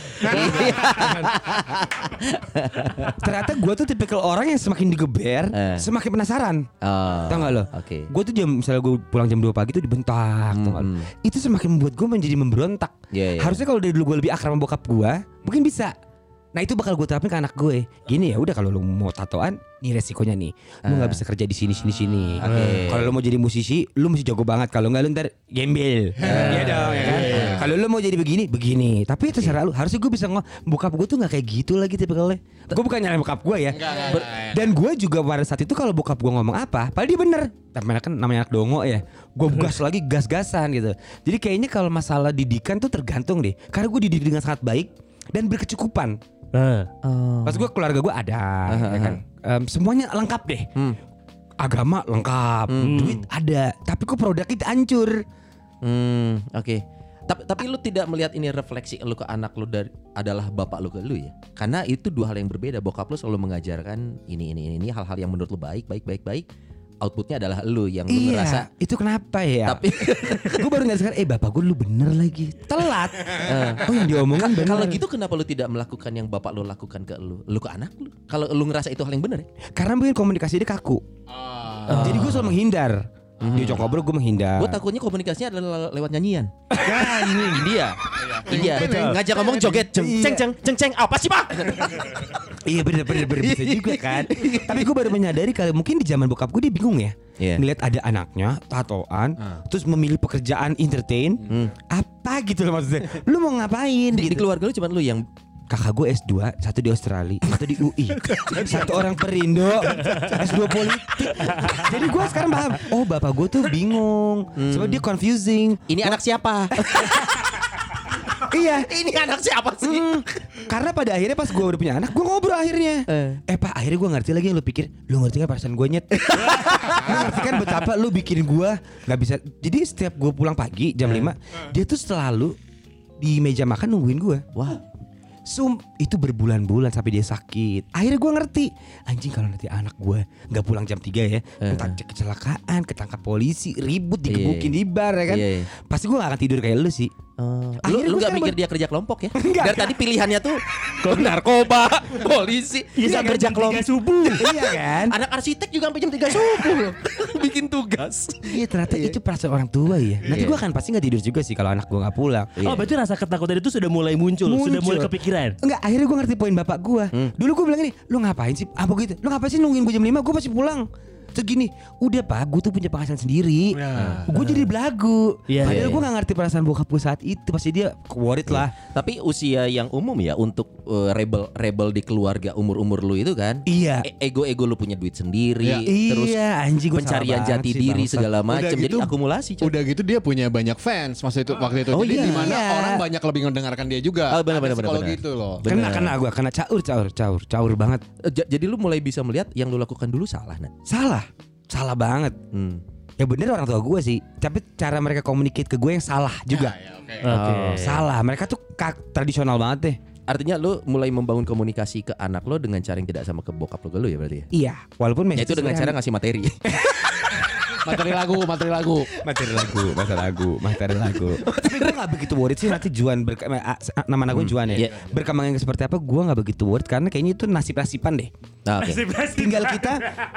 Ternyata gue tuh tipikal orang yang semakin digeber, Eh. semakin penasaran. Oh. Tau gak lo? Oke. Gue tuh jam misalnya gue pulang jam 2 pagi tuh dibentak, tau gak lo? Hmm. Itu semakin membuat gue menjadi memberontak. Iya, iya. Harusnya kalau dari dulu gue lebih akrab sama bokap gue, mungkin bisa. Nah itu bakal gue terapin ke anak gue. Gini ya, udah kalau lu mau tatoan, nih resikonya nih. Lu nggak bisa kerja di sini sini sini. Oke. Kalau lu mau jadi musisi, lu mesti jago banget. Kalau nggak lu ntar gembel. Iya dong ya kan. Kalau lu mau jadi begini, begini. Tapi itu terserah lu. Harusnya gue bisa ngomong, bokap gue tuh nggak kayak gitu lagi tipikalnya. Gue bukan nyalain bokap gue ya. Dan gue juga pada saat itu kalau bokap gue ngomong apa, padahal dia bener. Tapi kan namanya anak dongo ya. Gue gas <laughs> lagi gas-gasan gitu. Jadi kayaknya kalau masalah didikan tuh tergantung deh. Karena gue dididik dengan sangat baik dan berkecukupan. Nah, Pas gue keluarga gue ada, ya kan. Em, semuanya lengkap deh. Agama lengkap, duit ada, tapi kok produknya itu hancur. Hmm, oke. Tapi tapi lu tidak melihat ini refleksi lu ke anak lu dari adalah bapak lu ke lu ya? Karena itu dua hal yang berbeda. Bokap lu selalu mengajarkan ini ini ini, ini hal-hal yang menurut lu baik, baik, baik, baik. Outputnya adalah lu yang lu ngerasa Iya, itu kenapa ya? tapi <laughs> gue baru nggak sekarang, eh bapak gue lu bener lagi, telat. oh yang diomongin bener. kalau gitu kenapa lu tidak melakukan yang bapak lu lakukan ke lu, lu ke anak lu? Kalau lu ngerasa itu hal yang benar ya? Karena mungkin komunikasi dia kaku. Jadi gue selalu menghindar. Diajak ngobrol gue menghindar. Gue takutnya komunikasinya adalah lewat nyanyian. Nah, ini dia. Iya, ngajak ngomong joget, ceng ceng ceng ceng ceng apa sih pak? <laughs> Iya bener bener bener bisa juga kan. Tapi gue baru menyadari kalau mungkin di zaman bokap gue dia bingung ya. Iya. Ngeliat ada anaknya tatoan, terus memilih pekerjaan entertain, apa gitu loh maksudnya. Lu mau ngapain? Di, di gitu. keluarga lu cuma lu yang Kakak gue S2, satu di Australia, satu di UI. <laughs> satu orang perindo, S2 politik. Jadi gue sekarang paham, oh bapak gue tuh bingung. Sebab dia confusing. ini anak siapa? iya, ini anak siapa sih? Hmm, karena pada akhirnya pas gue udah punya anak, gue ngobrol akhirnya. Eh. pak, akhirnya gue ngerti lagi yang lu pikir. Lu ngerti kan perasaan gue nyet? <laughs> lu ngerti kan betapa lu bikin gue nggak bisa. Jadi setiap gue pulang pagi jam 5 dia tuh selalu di meja makan nungguin gue. Wah, Sum itu berbulan-bulan sampai dia sakit. Akhirnya gue ngerti, anjing kalau nanti anak gue nggak pulang jam 3 ya, entah cek kecelakaan, ketangkap polisi, ribut, digebukin di bar ya kan. Iya, iya. Pasti gue gak akan tidur kayak lu sih. Lu Akhirnya lu gua gak mikir dia kerja kelompok ya? <laughs> Enggak, Dari tadi pilihannya tuh narkoba, <laughs> polisi, Iya dia kerja kerja kelompok. subuh. <laughs> iya kan? Anak arsitek juga sampai jam 3 subuh loh. Bikin tugas. Iya ternyata itu perasaan orang tua ya. Nanti Iya. gue akan pasti nggak tidur juga sih kalau anak gue nggak pulang. Oh berarti rasa ketakutan itu sudah mulai muncul, sudah mulai Muncul. kepikiran. Enggak, akhirnya gue ngerti poin bapak gue. Dulu gue bilang ini, lu ngapain sih? Apa gitu? Lu ngapain sih nungguin gue jam 5? Gue pasti pulang. Terus gini, udah pak, gue tuh punya penghasilan sendiri. Gue jadi belagu. Iya, Padahal iya, gue gak ngerti perasaan bokap gue saat itu. Pasti dia worried lah. Tapi usia yang umum ya untuk uh, rebel rebel di keluarga umur-umur lu itu kan. Iya. E- Ego-ego lu punya duit sendiri, Iya. terus Iya, anjing gua pencarian jati sih, diri segala macam. Jadi gitu- akumulasi. Cok. Udah gitu dia punya banyak fans masa itu waktu itu. Oh Jadi iya. di mana Iya. orang banyak lebih mendengarkan dia juga. Oh, benar, Ada benar, benar, psikologi benar. itu loh. Benar. Kena kena gue, kena caur caur caur caur banget. Eh, ja- Jadi lu mulai bisa melihat yang lu lakukan dulu salah, nah. Salah, salah banget. Hmm. Ya bener orang tua gue sih. Tapi cara mereka communicate ke gue yang salah juga. Ya, oke. Oke. Salah, mereka tuh kak, tradisional banget deh. Artinya lu mulai membangun komunikasi ke anak lo dengan cara yang tidak sama ke bokap lo ke lu ya berarti ya? Iya, walaupun Ya itu dengan cara ngasih materi. <laughs> Materi lagu, materi lagu. materi lagu, materi lagu, materi lagu. <laughs> Tapi gue gak begitu worried sih nanti Juan berka- eh, ah, nama anak gue Juan ya. Iya. Berkembangnya seperti apa gue gak begitu worried karena kayaknya itu nasib-nasiban deh. Nah, oke. Tinggal kita,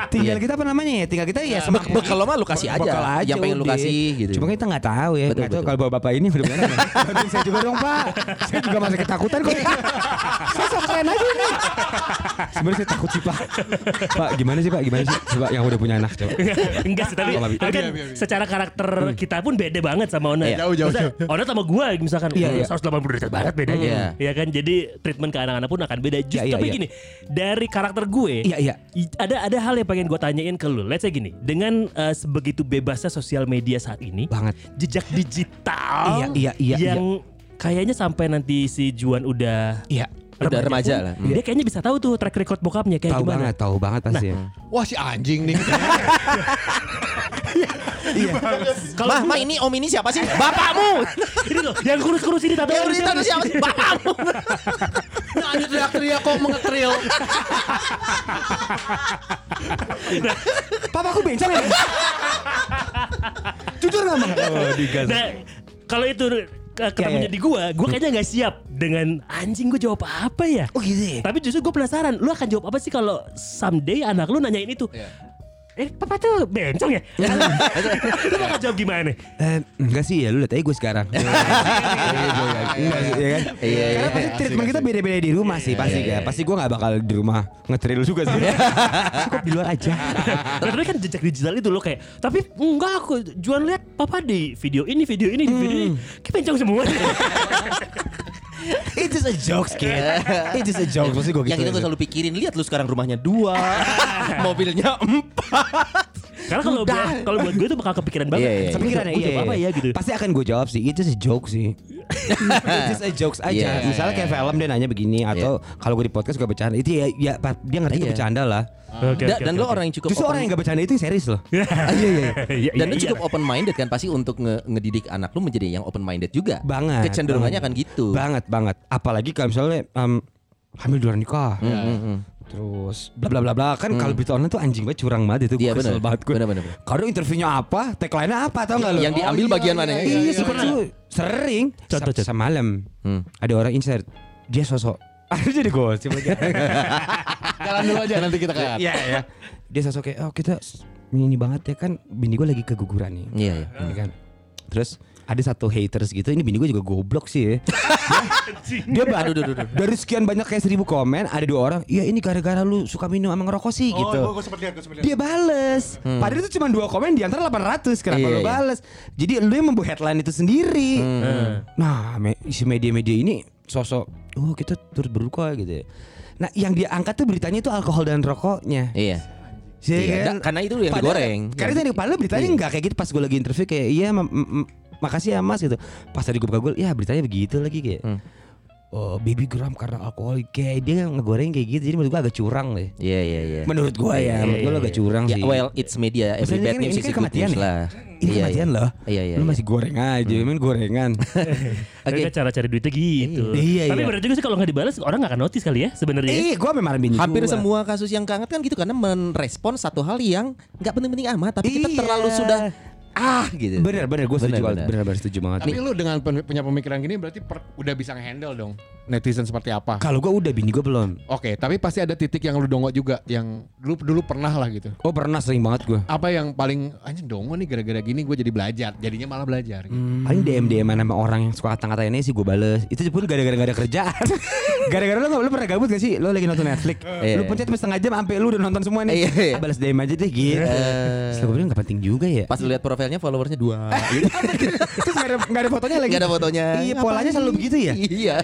tinggal kita apa namanya ya? Tinggal kita ya Bek bekal lo mah lu kasih aja, Bekal yang pengen lu kasih gitu. Cuma kita nggak tahu ya, Betul, nggak tahu betul. kalau bapak bapak ini udah benar. <laughs> Bantuin saya juga dong pak, saya juga masih ketakutan kok. saya sampein aja nih. Sebenarnya saya takut sih pak. Pak gimana sih pak, gimana sih? Coba yang udah punya anak coba. Enggak sih tapi, Oh, nggak bisa. tapi kan secara karakter kita pun beda banget sama Ona. Iya. Jauh, jauh, Ona sama gue misalkan Iya, iya. 180 derajat barat bedanya. Iya. Iya kan jadi treatment ke anak-anak pun akan beda. Just Iya, iya, tapi iya. gini, dari karakter gue Iya iya. ada ada hal yang pengen gue tanyain ke lu. Let's say gini, dengan eh, sebegitu bebasnya sosial media saat ini, Banget. jejak digital Iya, iya, iya, yang kayaknya sampai nanti si Juan udah Iya. Udah remaja remaja pun, lah. Dia kayaknya bisa tahu tuh track record bokapnya kayak Tahu gimana. banget, tahu banget pasti. ya. Wah si anjing nih. <laughs> Kalau Mah, mah ini om ini siapa sih? Bapakmu. <laughs> ini loh, yang kurus-kurus ini tato Yang tahu siapa sih? <laughs> Bapakmu. Nah, teriak-teriak kok mengetril. Papa aku bencong ya. Jujur gak mah? Oh digas. Nah, kalau itu ke- ketemunya Iya, iya. di gua, gua kayaknya nggak siap dengan anjing gua jawab apa ya. Oh gitu ya. Tapi justru gue penasaran, lu akan jawab apa sih kalau someday anak lu nanyain itu? Eh papa tuh bencong ya? <laughs> Lu bakal jawab gimana? Eh, enggak sih ya lu lihat aja gue sekarang. Enggak sih, ya kan? Iya, Karena iya. pasti treatment kita beda-beda di rumah sih pasti Iya, ya. Pasti gue nggak bakal di rumah ngetril juga sih. Cukup di luar aja. <laughs> Karena kan jejak digital itu lo kayak Tapi enggak aku Juan lihat papa di video ini Video ini di video ini Kayak bencong semua <laughs> It's just a joke, kid. It's just a joke. Maksud gue gitu. Yang itu gue selalu pikirin, lihat lu sekarang rumahnya dua, <laughs> mobilnya empat. Karena kalau buat, kalau buat gue itu bakal kepikiran banget Iya, iya, iya. Kepikiran Kepikiran Gua jawab apa ya gitu Pasti akan gue jawab sih. Itu a joke sih. <laughs> It's just a jokes aja. Iya, Misalnya kayak film dia nanya begini atau kalau gue di podcast gue bercanda itu ya, ya dia ngerti itu Iya. bercanda lah. Oke, Da- oke, dan oke, lo oke. orang yang cukup Justru open- orang yang gak bercanda itu yang serius loh. <laughs> Iya iya iya <laughs> dan lu iya. cukup open minded kan pasti untuk nge- ngedidik anak lu menjadi yang open minded juga. Banget. Kecenderungannya banget. akan gitu. Banget banget. Apalagi kalau misalnya em, hamil di luar nikah. Hmm, hmm, hmm. Terus bla bla bla bla kan kalau berita online tuh anjing banget curang banget itu Iya gue kesel banget gue. Benar benar. benar. Kalau interviewnya apa, tagline-nya apa tau gak lu? Yang diambil bagian mana ya? Iya, Iya, suka tuh sering. Contoh, contoh. Semalam Hmm. ada orang insert dia sosok <laughs> Aduh jadi gosip lagi. <laughs> Jalan dulu aja nanti kita kan. Iya ya. Dia sosok kayak oh kita ini banget ya kan bini gue lagi keguguran nih. Iya iya. Ini kan. Terus ada satu haters gitu ini bini gue juga goblok sih ya. <laughs> dia ba- Aduh, aduh, aduh. dari sekian banyak kayak seribu komen ada dua orang iya ini gara-gara lu suka minum sama ngerokok sih gitu Oh, gue lihat, gue sempet lihat. dia bales padahal itu cuma dua komen di antara 800 kenapa Hmm. Iya, lu iya. bales jadi lu yang membuat headline itu sendiri Hmm. nah me- isi media-media ini sosok oh kita turut berduka gitu ya nah yang dia angkat tuh beritanya itu alkohol dan rokoknya Iya. Iya Iya, kan? karena itu yang Padahal- digoreng. Karena itu yang padahal beritanya Iya. enggak kayak gitu pas gue lagi interview kayak iya makasih ya Mas gitu. Pas tadi gue buka Google ya beritanya begitu lagi kayak. Hmm. Oh, baby gram karena alkohol kayak dia ngegoreng kayak gitu. Jadi menurut gue agak curang deh. Iya iya iya. Menurut gue ya, menurut gue agak curang Ya, sih. well, it's media. Every Misalnya bad kan news ini is kan kematian news ya? lah. Ini Iya, kematian iya. loh. Iya iya. Lu iya. masih goreng aja, main gorengan. <laughs> Oke. kan cara cari duitnya gitu Iya, Tapi iya. bener juga sih kalau nggak dibalas Orang nggak akan notice kali ya sebenarnya Eh, gue memang bini Hampir gua. semua kasus yang keangkat kan gitu karena merespon satu hal yang nggak penting-penting amat, tapi kita Iya. terlalu sudah ah gitu. Bener bener gue setuju Bener, banget. bener. Bener bener setuju banget. Tapi lu dengan pen- punya pemikiran gini berarti per- udah bisa ngehandle dong netizen seperti apa. Kalau gue udah bini gue belum. Oke, tapi pasti ada titik yang lu dongo juga yang dulu dulu pernah lah gitu. Oh pernah sering banget gue. Apa yang paling anjing dongo nih gara-gara gini gue jadi belajar, jadinya malah belajar. Gitu. Paling DM DM sama orang yang suka kata-katain sih gue bales. Itu pun gara-gara gak ada kerjaan. <laughs> gara-gara lu lu pernah gabut gak sih? Lu lagi nonton Netflix. <laughs> Iya. lu pencet setengah jam sampai lu udah nonton semua nih. Iya, iya. Ah, balas DM aja deh gitu. Terus gue bilang gak penting juga ya. Pas lu lihat profilnya followersnya dua. <laughs> Terus gak ada, gak ada fotonya lagi. Gak ada fotonya. Iya polanya selalu begitu ya. Iya.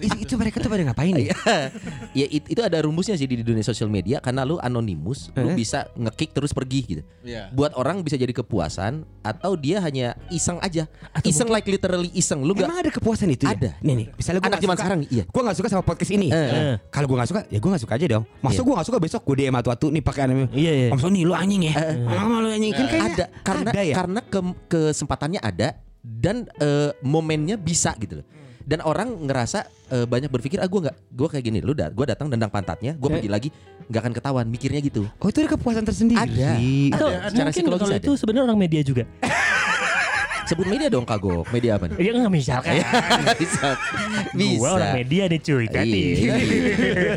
Itu, itu mereka tuh pada ngapain ya? <laughs> ya it- itu ada rumusnya sih di dunia sosial media karena lu anonimus, lu Eh? bisa ngekick terus pergi gitu. Iya. Buat orang bisa jadi kepuasan atau dia hanya iseng aja. iseng like literally iseng. Lu gak Emang ada kepuasan itu ya? Ada. Nih nih, misalnya gue Anak zaman sekarang, iya. Gue gak suka sama podcast ini. Eh. Kalau gue gak suka, ya gue gak suka aja dong. Masa Iya. gue gak suka besok gue DM atu-atu nih pakai anime. Iya, iya. Om Sony lu anjing ya. Mama lu anjing. Kan kayaknya ada karena ada ya. karena ke- kesempatannya ada dan eh, momennya bisa gitu loh. Dan orang ngerasa eh, banyak berpikir ah gue nggak gue kayak gini lu gue datang dendang pantatnya gue Eh. pergi lagi nggak akan ketahuan mikirnya gitu. Oh itu ada kepuasan tersendiri. Ada. Atau Secara mungkin psikologis kalau ada. itu sebenarnya orang media juga <laughs> Sebut media dong kagok. Media apa nih? Ya nggak misalkan bisa. <laughs> Bisa. Gua orang media nih cuy tadi Iya.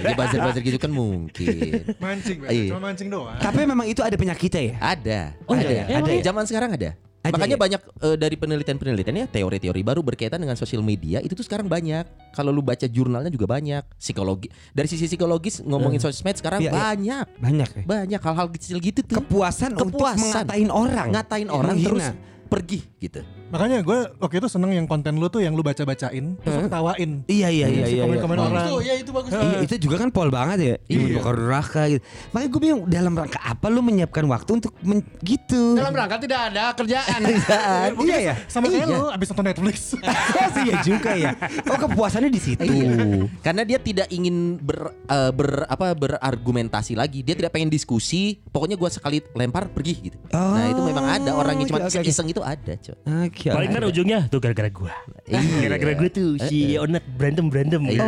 Ya buzzer-buzzer gitu kan mungkin. Mancing. Iya. cuma mancing doang. Tapi memang itu ada penyakitnya ya. Ada. Oh, ada. iya, iya. ada. Emang iya? Zaman sekarang ada. Ada Makanya ya? banyak eh, dari penelitian-penelitian ya teori-teori baru berkaitan dengan sosial media itu tuh sekarang banyak. Kalau lu baca jurnalnya juga banyak. Psikologi dari sisi psikologis ngomongin sosmed sekarang Iya, iya. banyak. Banyak ya. Banyak hal-hal kecil gitu tuh. Kepuasan, untuk Kepuasan. mengatain orang. Ngatain orang Menghina. terus pergi gitu. Makanya gue waktu itu seneng yang konten lu tuh yang lu baca-bacain terus ketawain. Iya iya iya Si iya. komen-komen iya. orang. ya itu bagus. Iya, itu juga kan pol banget ya. Iya. Bakar neraka gitu. Makanya gue bingung dalam rangka apa lu menyiapkan waktu untuk men- gitu. Dalam rangka tidak ada kerjaan. <laughs> iya ya. Sama kayak Iya. lu abis nonton Netflix. Oh <laughs> sih ya juga ya. Oh kepuasannya di situ. Iya. Karena dia tidak ingin ber, eh, ber apa berargumentasi lagi. Dia tidak pengen diskusi. Pokoknya gua sekali lempar pergi gitu. nah, itu memang ada orang yang cuma oke, oke, oke. iseng itu ada, coy. Oke. Paling kan ujungnya tuh gara-gara gua Iya. Gara-gara gua tuh si Onat berantem-berantem Iya.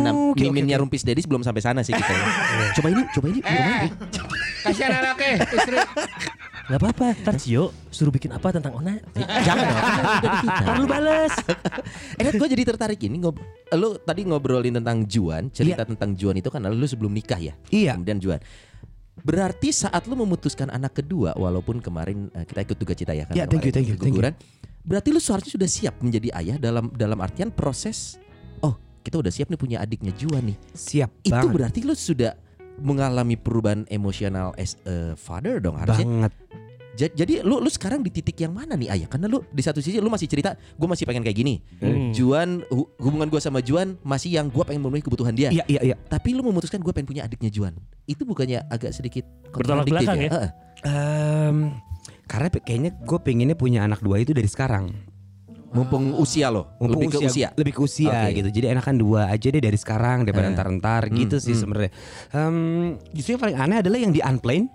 nah, oke, oke, miminnya Rumpis Dedis belum sampai sana sih kita. coba ini, coba ini. gimana? Kasihan anaknya, istri. Gak apa-apa Ntar Cio suruh bikin apa tentang Onat Jangan dong. kan lu bales Eh, gue jadi tertarik ini ngob lu tadi ngobrolin tentang Juan, cerita tentang Juan itu kan lu sebelum nikah ya. Iya. Kemudian Juan. Berarti saat lu memutuskan anak kedua, walaupun kemarin eh, kita ikut duka cita ya kan? Ya, thank you, thank you, thank you. Berarti lu seharusnya sudah siap menjadi ayah dalam dalam artian proses. Oh, kita udah siap nih punya adiknya Juan nih. Siap Itu banget. berarti lu sudah mengalami perubahan emosional as a father dong harusnya. banget. Ja- Jadi lu lu sekarang di titik yang mana nih ayah? Karena lu di satu sisi lu masih cerita, gue masih pengen kayak gini. Hmm. Juan hu- hubungan gue sama Juan masih yang gue pengen memenuhi kebutuhan dia. Iya iya iya. Tapi lu memutuskan gue pengen punya adiknya Juan. Itu bukannya agak sedikit Bertolak kontradiktif belakang ya? Heeh. Em, karena pe- kayaknya gue pengennya punya anak dua itu dari sekarang. Mumpung usia lo, Mumpung lebih ke usia. lebih ke usia Oke. gitu. Jadi enakan dua aja deh dari sekarang daripada Eh. entar-entar gitu sih sebenarnya. Em, justru yang paling aneh adalah yang di unplane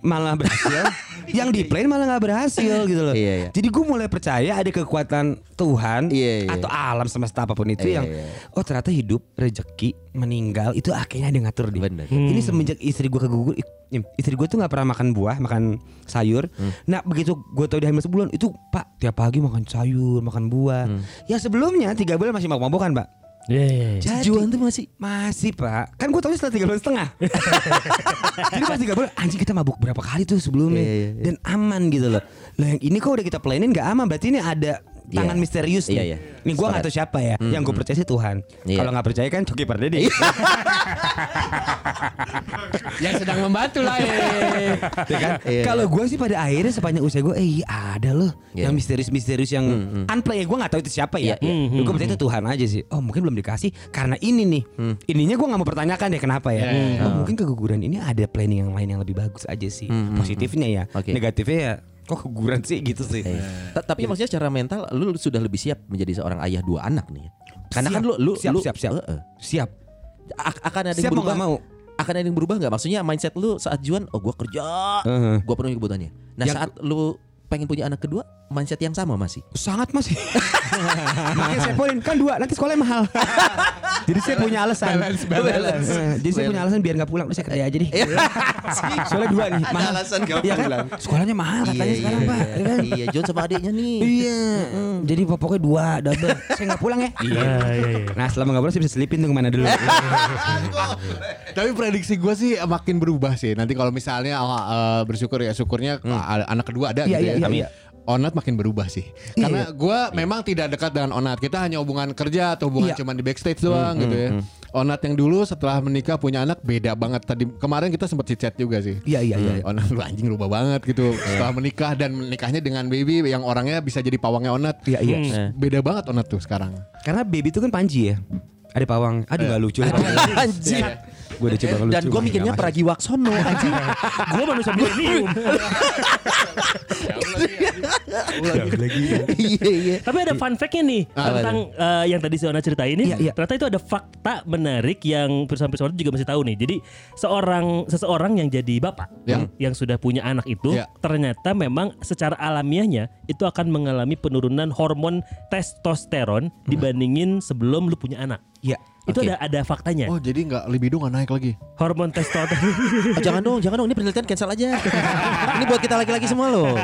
malah berhasil, <laughs> yang di plane malah nggak berhasil gitu loh. Iya, iya. Jadi gue mulai percaya ada kekuatan Tuhan Iya, iya. atau alam semesta apa pun itu Iya, yang iya. oh ternyata hidup rezeki meninggal itu akhirnya ada yang ngatur dia. Bener. Ini semenjak istri gue kegugur, istri gue tuh nggak pernah makan buah, makan sayur. Hmm. Nah begitu gue tahu dia hamil sebulan itu pak tiap pagi makan sayur, makan buah. Hmm. Ya sebelumnya tiga bulan masih mabuk-mabukan pak. Iya. Jadi- Juan tuh masih Masih pak, kan gue tahu setelah tiga bulan setengah. <laughs> Jadi pas tiga bulan, anjing kita mabuk berapa kali tuh sebelumnya Iya, iya, iya. dan aman gitu loh. Lah yang ini kok udah kita planin nggak aman, berarti ini ada tangan Iya. misterius nih. Iya, iya. Ini gue nggak tahu siapa ya. Yang gue percaya sih Tuhan. Iya. Kalau nggak percaya kan Coki Pardede. <laughs> Yang sedang membantu lah eh. Ya kan? Iya. Kalau gue sih pada akhirnya sepanjang usia gue, eh iya ada loh Iya. yang misterius-misterius yang unplay. Gue nggak tahu itu siapa ya. Iya, iya. Gue percaya itu Tuhan aja sih. Oh mungkin belum dikasih karena ini nih. Ininya gue nggak mau pertanyakan deh kenapa ya. Oh, mungkin keguguran ini ada planning yang lain yang lebih bagus aja sih. Positifnya ya. Oke. Negatifnya ya kok keguguran sih gitu sih. Iya. Ta- Tapi maksudnya secara mental lu sudah lebih siap menjadi seorang ayah dua anak nih. Karena kan Siap. lu lu siap lu siap siap. Heeh. Siap. A- akan ada Siap yang berubah. nggak mau. Akan ada yang berubah nggak? Maksudnya mindset lu saat Juan, oh gua kerja, Heeh. gua penuhi kebutuhannya. Nah Yang- saat lu pengen punya anak kedua, mindset yang sama masih. Sangat masih. <laughs> Makanya saya poin kan dua nanti sekolahnya mahal. Jadi saya punya alasan. Balance, balance. Eh, Jadi saya punya alasan biar nggak pulang. Udah saya kerja aja deh. <laughs> Soalnya dua nih. Ada alasan nggak Iya kan? pulang. Sekolahnya mahal katanya sekarang pak. ya kan? Iya, John sama adiknya nih. Iya. Jadi pokoknya dua double. saya nggak pulang ya. Iya, iya, iya. Nah selama nggak pulang saya bisa selipin tuh ke mana dulu. <laughs> Tapi prediksi gue sih makin berubah sih. Nanti kalau misalnya eh, bersyukur ya syukurnya eh, anak kedua ada Iya, gitu iya, ya. Iya, Tapi iya. Onat makin berubah sih. Karena gue memang tidak dekat dengan Onat. Kita hanya hubungan kerja atau hubungan Iya. cuman di backstage doang gitu ya. Onat yang dulu setelah menikah punya anak beda banget. Tadi kemarin kita sempat chat juga sih. Iya iya iya. Onat lu anjing rubah banget gitu setelah menikah dan menikahnya dengan baby yang orangnya bisa jadi pawangnya Onat. Iya iya. Beda banget Onat tuh sekarang. Karena baby itu kan panji ya. Ada pawang. Aduh nggak lucu. <laughs> Anjir. Gue udah coba ngelucu. Dan gue mikirnya Nggak Pragiwaksono anjing. Gua manusia milenium. <laughs> Iya iya. Tapi ada fun fact-nya nih tentang eh, yang tadi Siona ceritain ini. Iya, iya. Ternyata itu ada fakta menarik yang pirsawan-pirsawan juga masih tahu nih. Jadi seorang seseorang yang jadi bapak Ya. yang sudah punya anak itu Ya. ternyata memang secara alamiahnya itu akan mengalami penurunan hormon testosteron dibandingin sebelum lu punya anak. Iya. Itu Oke. ada ada faktanya. Oh jadi nggak libido nggak naik lagi? Hormon testosteron. Ah, <laughs> jangan dong, jangan dong. Ini penelitian cancel aja. <laughs> Ini buat kita laki-laki semua loh.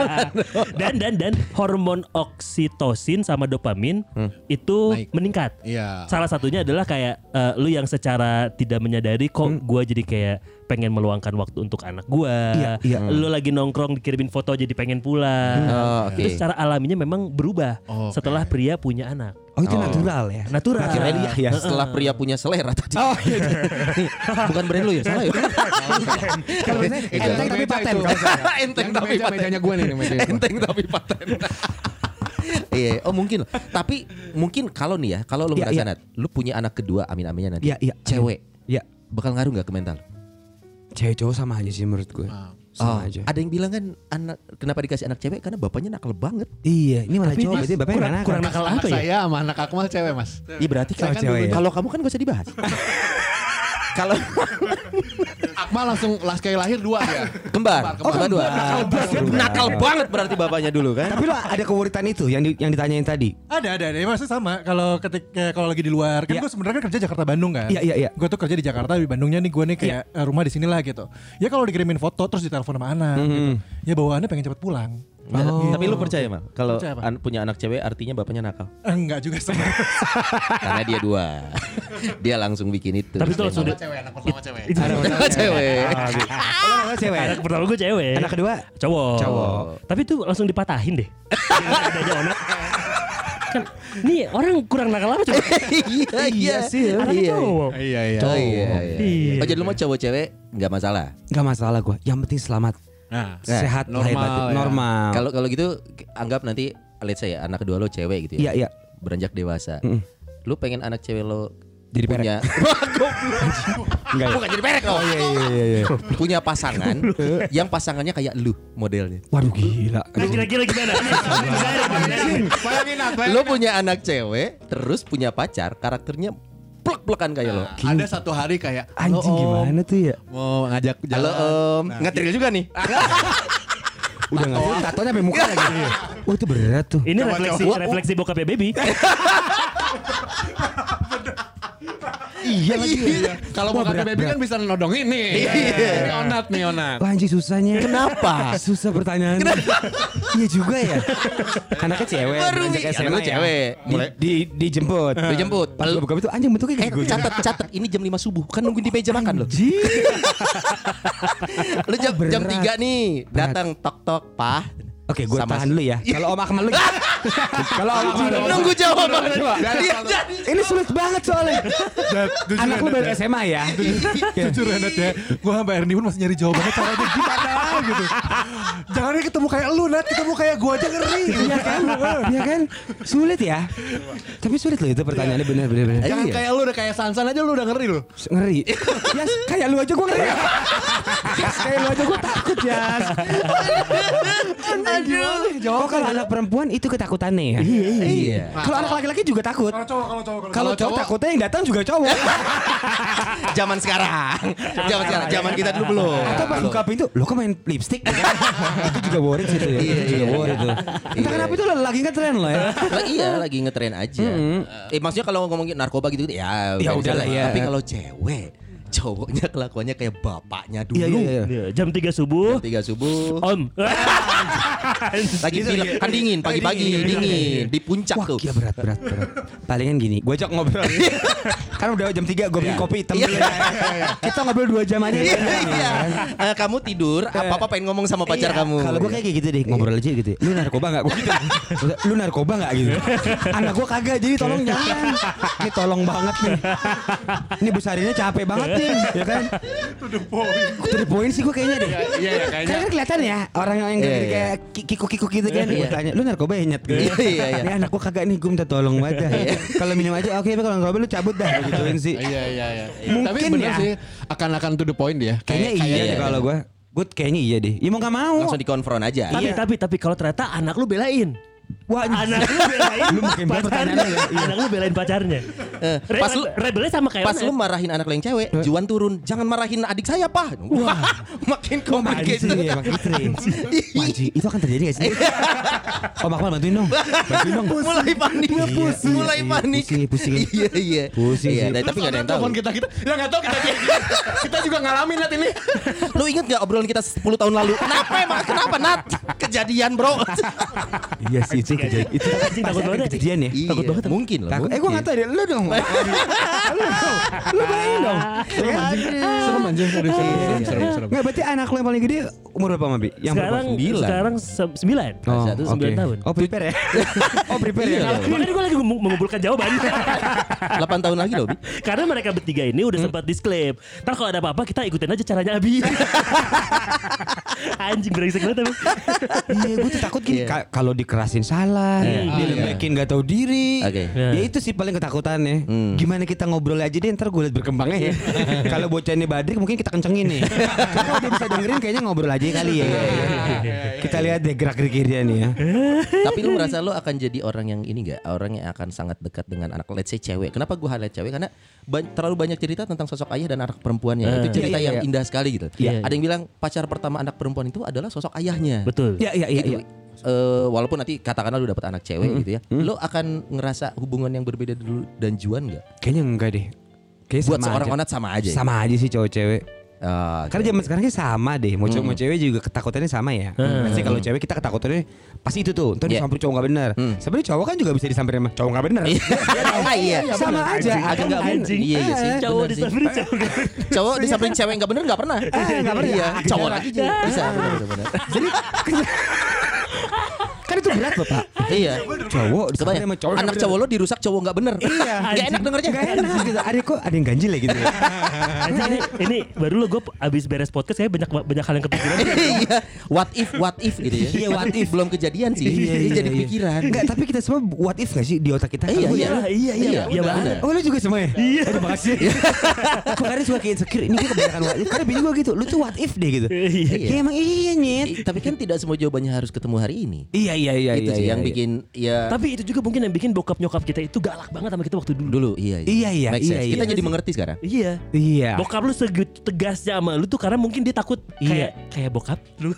<laughs> dan dan dan hormon oksitosin sama dopamin itu Naik. meningkat. Iya. Salah satunya adalah kayak eh, lu yang secara tidak menyadari kok gua jadi kayak pengen meluangkan waktu untuk anak gua. Iya, iya. Lu lagi nongkrong dikirimin foto jadi pengen pulang. Oh, oke. Itu secara alaminya memang berubah Oke. setelah pria punya anak. Oh itu natural ya. Natural. Kirain Iya, iya. setelah pria punya selera tadi. Oh iya. <laughs> Nih, bukan brand lu ya, salah ya. <laughs> Kalau <laughs> enteng tapi paten. Enteng tapi paten. mejanya gue nih, gua. Enteng tapi paten. Iya, oh mungkin. Tapi mungkin kalau nih ya, kalau lu Iya, merasa iya. Nat, lu punya anak kedua, amin-aminnya nanti. Iya, iya. Cewek, Iya. bakal ngaruh nggak ke mental? Cewek cowok sama aja sih menurut gue. Ah. Sama aja. Ada yang bilang kan anak kenapa dikasih anak cewek karena bapaknya nakal banget. Iya, ini malah cowok berarti bapaknya kurang- nakal. kurang nakal Anak apa ya? saya sama anak Akmal cewek mas. Iya berarti kalau kan cewek ya. kalau kamu kan gak usah dibahas. <laughs> kalau Akmal langsung las kayak lahir dua ya. kembar, Oh, kembar dua. Nakal banget. Nakal banget berarti bapaknya dulu kan. Tapi lo ada kewuritan itu yang di- yang ditanyain tadi. Ada ada ada. Ya, maksudnya sama. Kalau ketika kalau lagi di luar, kan Iya. gue sebenarnya kan kerja Jakarta Bandung kan. Iya, iya, iya. Gue tuh kerja di Jakarta di Bandungnya nih gue nih kayak eh, rumah di sinilah gitu. Ya kalau dikirimin foto terus ditelepon sama anak, gitu. ya bawaannya pengen cepet pulang. Nggak, Tapi lu percaya mal kalau Percaya an- punya anak cewek artinya bapaknya nakal? <laughs> Enggak juga sebenarnya. <laughs> Karena dia dua. dia langsung bikin itu. Tapi itu langsung cewek, anak pertama cewek. itu Anak cewek. Oh, <laughs> anak cewek. anak pertama gue cewek. Anak kedua cowok. Cowok. Tapi itu langsung dipatahin deh. Adanya onak. kan nih orang kurang nakal apa coba? iya, iya sih, Anaknya Iya. cowok. Iya iya. Oh iya, iya. Iya. Oh jadi lu mau cowok cewek nggak masalah. Gak masalah gue. Yang penting selamat, Nah, Nah, sehat, normal lahir batin. ya. normal. Kalau kalau gitu anggap nanti let's say ya anak kedua lo cewek gitu Iya ya. iya. Beranjak dewasa. Mm-mm. Lu pengen anak cewek lo Jadi perek. punya <laughs> Enggak ya? bukan jadi perek lo. Iya iya iya. iya. <laughs> punya pasangan yang pasangannya kayak lu modelnya. Waduh gila. Nah <laughs> kira-kira gimana? bayangin Lu punya anak cewek terus punya pacar karakternya plek-plekan kayak lo. Ada satu hari kayak Anjing "Halo, Om, gimana tuh ya? Mau ngajak Halo jalan. Om, Nah, ngetril juga nih. <laughs> Udah nggak tahu tatonya sampai muka lagi. Oh itu berat tuh. Ini Coba, refleksi coba. refleksi bokapnya baby. <laughs> Iya lagi. Kalau Wah, mau berat, baby berat. kan bisa nodongin nih. Ini onat nih onat. Wah anjing susahnya. Kenapa? Susah pertanyaan. Iya juga ya. Anaknya cewek, Baru beranjak nih, SMA anak lu ya. cewek. Di, di, dijemput. Dijemput. Pas buka itu anjing bentuknya Eh, kayak gue. catat catat ini jam 5 subuh kan nungguin di meja makan lo. Anjing. Lu jam jam 3 nih, datang tok tok, "Pah." Oke, gue Sama- tahan dulu ya. <laughs> Kalau Om Akmal lu. <laughs> Kalau Om Akmal. Nunggu jawaban. Iya, jadi Ini sulit banget soalnya. <laughs> Anak lu ya, baru ya. SMA ya. Jujur ya Nat ya Gue sampai Ernie pun masih nyari jawabannya caranya gimana gitu Jangan ketemu kayak lu Nat Ketemu kayak gue aja ngeri Iya kan? Iya kan? Sulit ya. Tapi sulit loh itu pertanyaannya bener bener bener. Jangan Iya. kayak lu udah kayak Sansan aja lu udah ngeri lu. Ngeri. Yas, kayak lu aja gue ngeri. Kayak lu aja gue takut ya. Aduh. Oh kalau anak perempuan itu ketakutannya ya. Iya Iya. Kalau anak laki-laki juga takut. Kalau cowok kalau cowok Kalau cowok cowok- takutnya yang datang juga cowok. <laughs> Zaman sekarang. Zaman sekarang, zaman kita dulu belum. Atau pas buka pintu, lo kok main lipstick? <laughs> itu juga worried sih itu ya. Iya, Itu juga iya, worried tuh. Entah Iya. kenapa itu lagi ngetren loh ya. Lah, iya lagi ngetren aja. Eh maksudnya kalau ngomongin narkoba gitu ya. Ya bisa udahlah, ya. Tapi kalau cewek, cowoknya <laughs> kelakuannya kayak bapaknya dulu. Iya iya iya. Iya, Jam 3 subuh. Jam 3 subuh. Om. <laughs> Lagi film kan dingin pagi-pagi dingin di puncak Wah tuh. gila berat berat berat. Palingan gini, gue ajak ngobrol. <laughs> kan udah jam 3 gue bikin kopi hitam Iya. dulu. Kita ngobrol 2 jam aja. Iya, iya. Eh, kamu tidur, apa-apa pengen ngomong sama pacar Iya, kamu. Kalau gue kayak gitu deh, ngobrol aja gitu. Lu narkoba nggak? Gua gitu. Lu narkoba nggak gitu? Anak gue kagak, jadi tolong jangan. Ini tolong banget nih. Ini besarinnya capek banget nih, ya kan? To the point. To the point sih gue kayaknya deh. Iya iya kayaknya. Karena kan kelihatan ya orang yang Iya, gede iya. kayak ki- kikuk-kikuk gitu kan. Iya. Gue tanya, lu narkoba ya nyet gitu. Iya, iya, iya. Ini anak gue kagak nih, gue minta tolong banget dah. Kalau minum aja oke, tapi kalau narkoba lu cabut dah. Gituin sih. Iya iya iya. Mungkin ya. sih akan-akan to the point dia. Kayaknya Kayak- iya kayak- deh kalau gue. Gue kayaknya iya deh. Ya mau gak mau. langsung dikonfront aja. Tapi Iya. tapi tapi kalau ternyata anak lu belain. Wah, Anak lu belain Lu makin berat pacarnya. ya. Iya. Anak lu belain pacarnya. Eh, Re- pas lu rebelnya sama kayak pas Onet. lu marahin anak yang cewek, Juan turun. Jangan marahin adik saya, Pak. Wah, makin complicated. ya makin keren. Wajib, itu akan terjadi gak sih? <laughs> Om Akmal bantuin dong. Bantuin dong. mulai panik, Pusing, mulai iya, panik. pusing, pusing. <laughs> Iya, iya. Pusing Iya, sih. tapi tapi nggak ada yang tahu. Telepon kita kita ya nggak tahu kita kita juga ngalamin Nat ini. <laughs> Lu inget gak obrolan kita 10 tahun lalu? Kenapa emang? Kenapa Nat? Kejadian bro. Iya sih itu kejadian. Itu Anjing, takut banget. kejadian ya. Iya, Takut banget. Mungkin loh. Takut. Eh gue mungkin. gak tau deh, lu dong. lu <laughs> dong. Lu bayangin dong. Ya kan? Serem anjing, aduh, serem, serem, serem, serem. Nggak berarti anak lu yang paling gede umur berapa Mabi? Yang sekarang sembilan. sekarang se- sembilan. Oh, Satu sembilan tahun. Oh prepare ya? <laughs> oh prepare ya? Iya. Makanya gue lagi meng- mengumpulkan jawaban. <laughs> 8 tahun lagi loh, Bi. Karena mereka bertiga ini udah sempat disclaim. Ntar kalau ada apa-apa kita ikutin aja caranya Abi. Anjing brengsek banget emang. Iya gue tuh takut gini Iya. Ka- Kalau dikerasin salah Dilembekin gak tahu diri Oke. Ya itu sih paling ketakutannya Hmm. Gimana kita ngobrol aja deh Ntar gue liat berkembangnya ya <laughs> Kalau bocah ini badrik mungkin kita kencengin nih Kalau dia bisa dengerin kayaknya ngobrol aja kali ya Kita lihat deh gerak gerik dia nih ya Tapi lu merasa lu akan jadi orang yang ini gak? Orang yang akan sangat dekat dengan anak let's say cewek. Kenapa gua highlight cewek? Karena ba- terlalu banyak cerita tentang sosok ayah dan anak perempuannya. Itu cerita Iya, iya, yang iya. indah sekali gitu. Iya. Ada yang bilang pacar pertama anak perempuan itu adalah sosok ayahnya. Betul. Iya iya iya Eh, walaupun nanti katakanlah lu dapat anak cewek gitu ya, lu akan ngerasa hubungan yang berbeda dulu dan Juan nggak? Kayaknya enggak deh Kayaknya Buat sama seorang aja. onat sama aja. ya? Sama aja sih cowok cewek Ah, Karena zaman sekarang sama deh, mau cowok mau cewek juga ketakutannya sama ya. Pasti kalau cewek kita ketakutannya pasti itu tuh, ntar Iya. disamperin cowok nggak benar. Sebenarnya cowok kan juga bisa disamperin sama cowok nggak benar. iya. sama aja. Agak mungkin. Anjing. Iya, iya sih. Cowok bener disamperin cowok nggak bener. Cowok disamperin cewek nggak bener nggak pernah. nggak pernah. Iya. Cowok lagi juga bisa. bener, <laughs> bener, bener. kan itu berat loh pak. <laughs> Iya. Cowok Coba ya, disamperin sama cowok anak cowok lo dirusak cowok nggak bener. Iya. <laughs> Gak enak dengernya. Gak enak gitu. Ada kok ada yang ganjil ya gitu. ya. <laughs> Ini, ini baru lo gue abis beres podcast saya banyak banyak hal yang kepikiran. Iya. What if, what if gitu ya. Iya, what if. Belum kejadian sih. Ini jadi pikiran. Enggak, tapi kita semua what if gak sih di otak kita? Iya, iya. iya, iya, iya benar. Oh lu juga semua ya? Iya Terima kasih Aku kadang suka kayak insecure Ini gue kebanyakan what if Karena bini gue gitu Lu tuh what if deh gitu Iya. Ya emang iya nyet Tapi kan tidak semua jawabannya harus ketemu hari ini. Iya iya iya itu iya, sih iya, yang iya. bikin ya Tapi itu juga mungkin yang bikin bokap nyokap kita itu galak banget sama kita waktu dulu. dulu iya Iya, iya, Make iya, sense. iya. Kita jadi mengerti sekarang. Iya. Iya Bokap lu segitu tegasnya sama lu tuh karena mungkin dia takut kayak kayak bokap lu.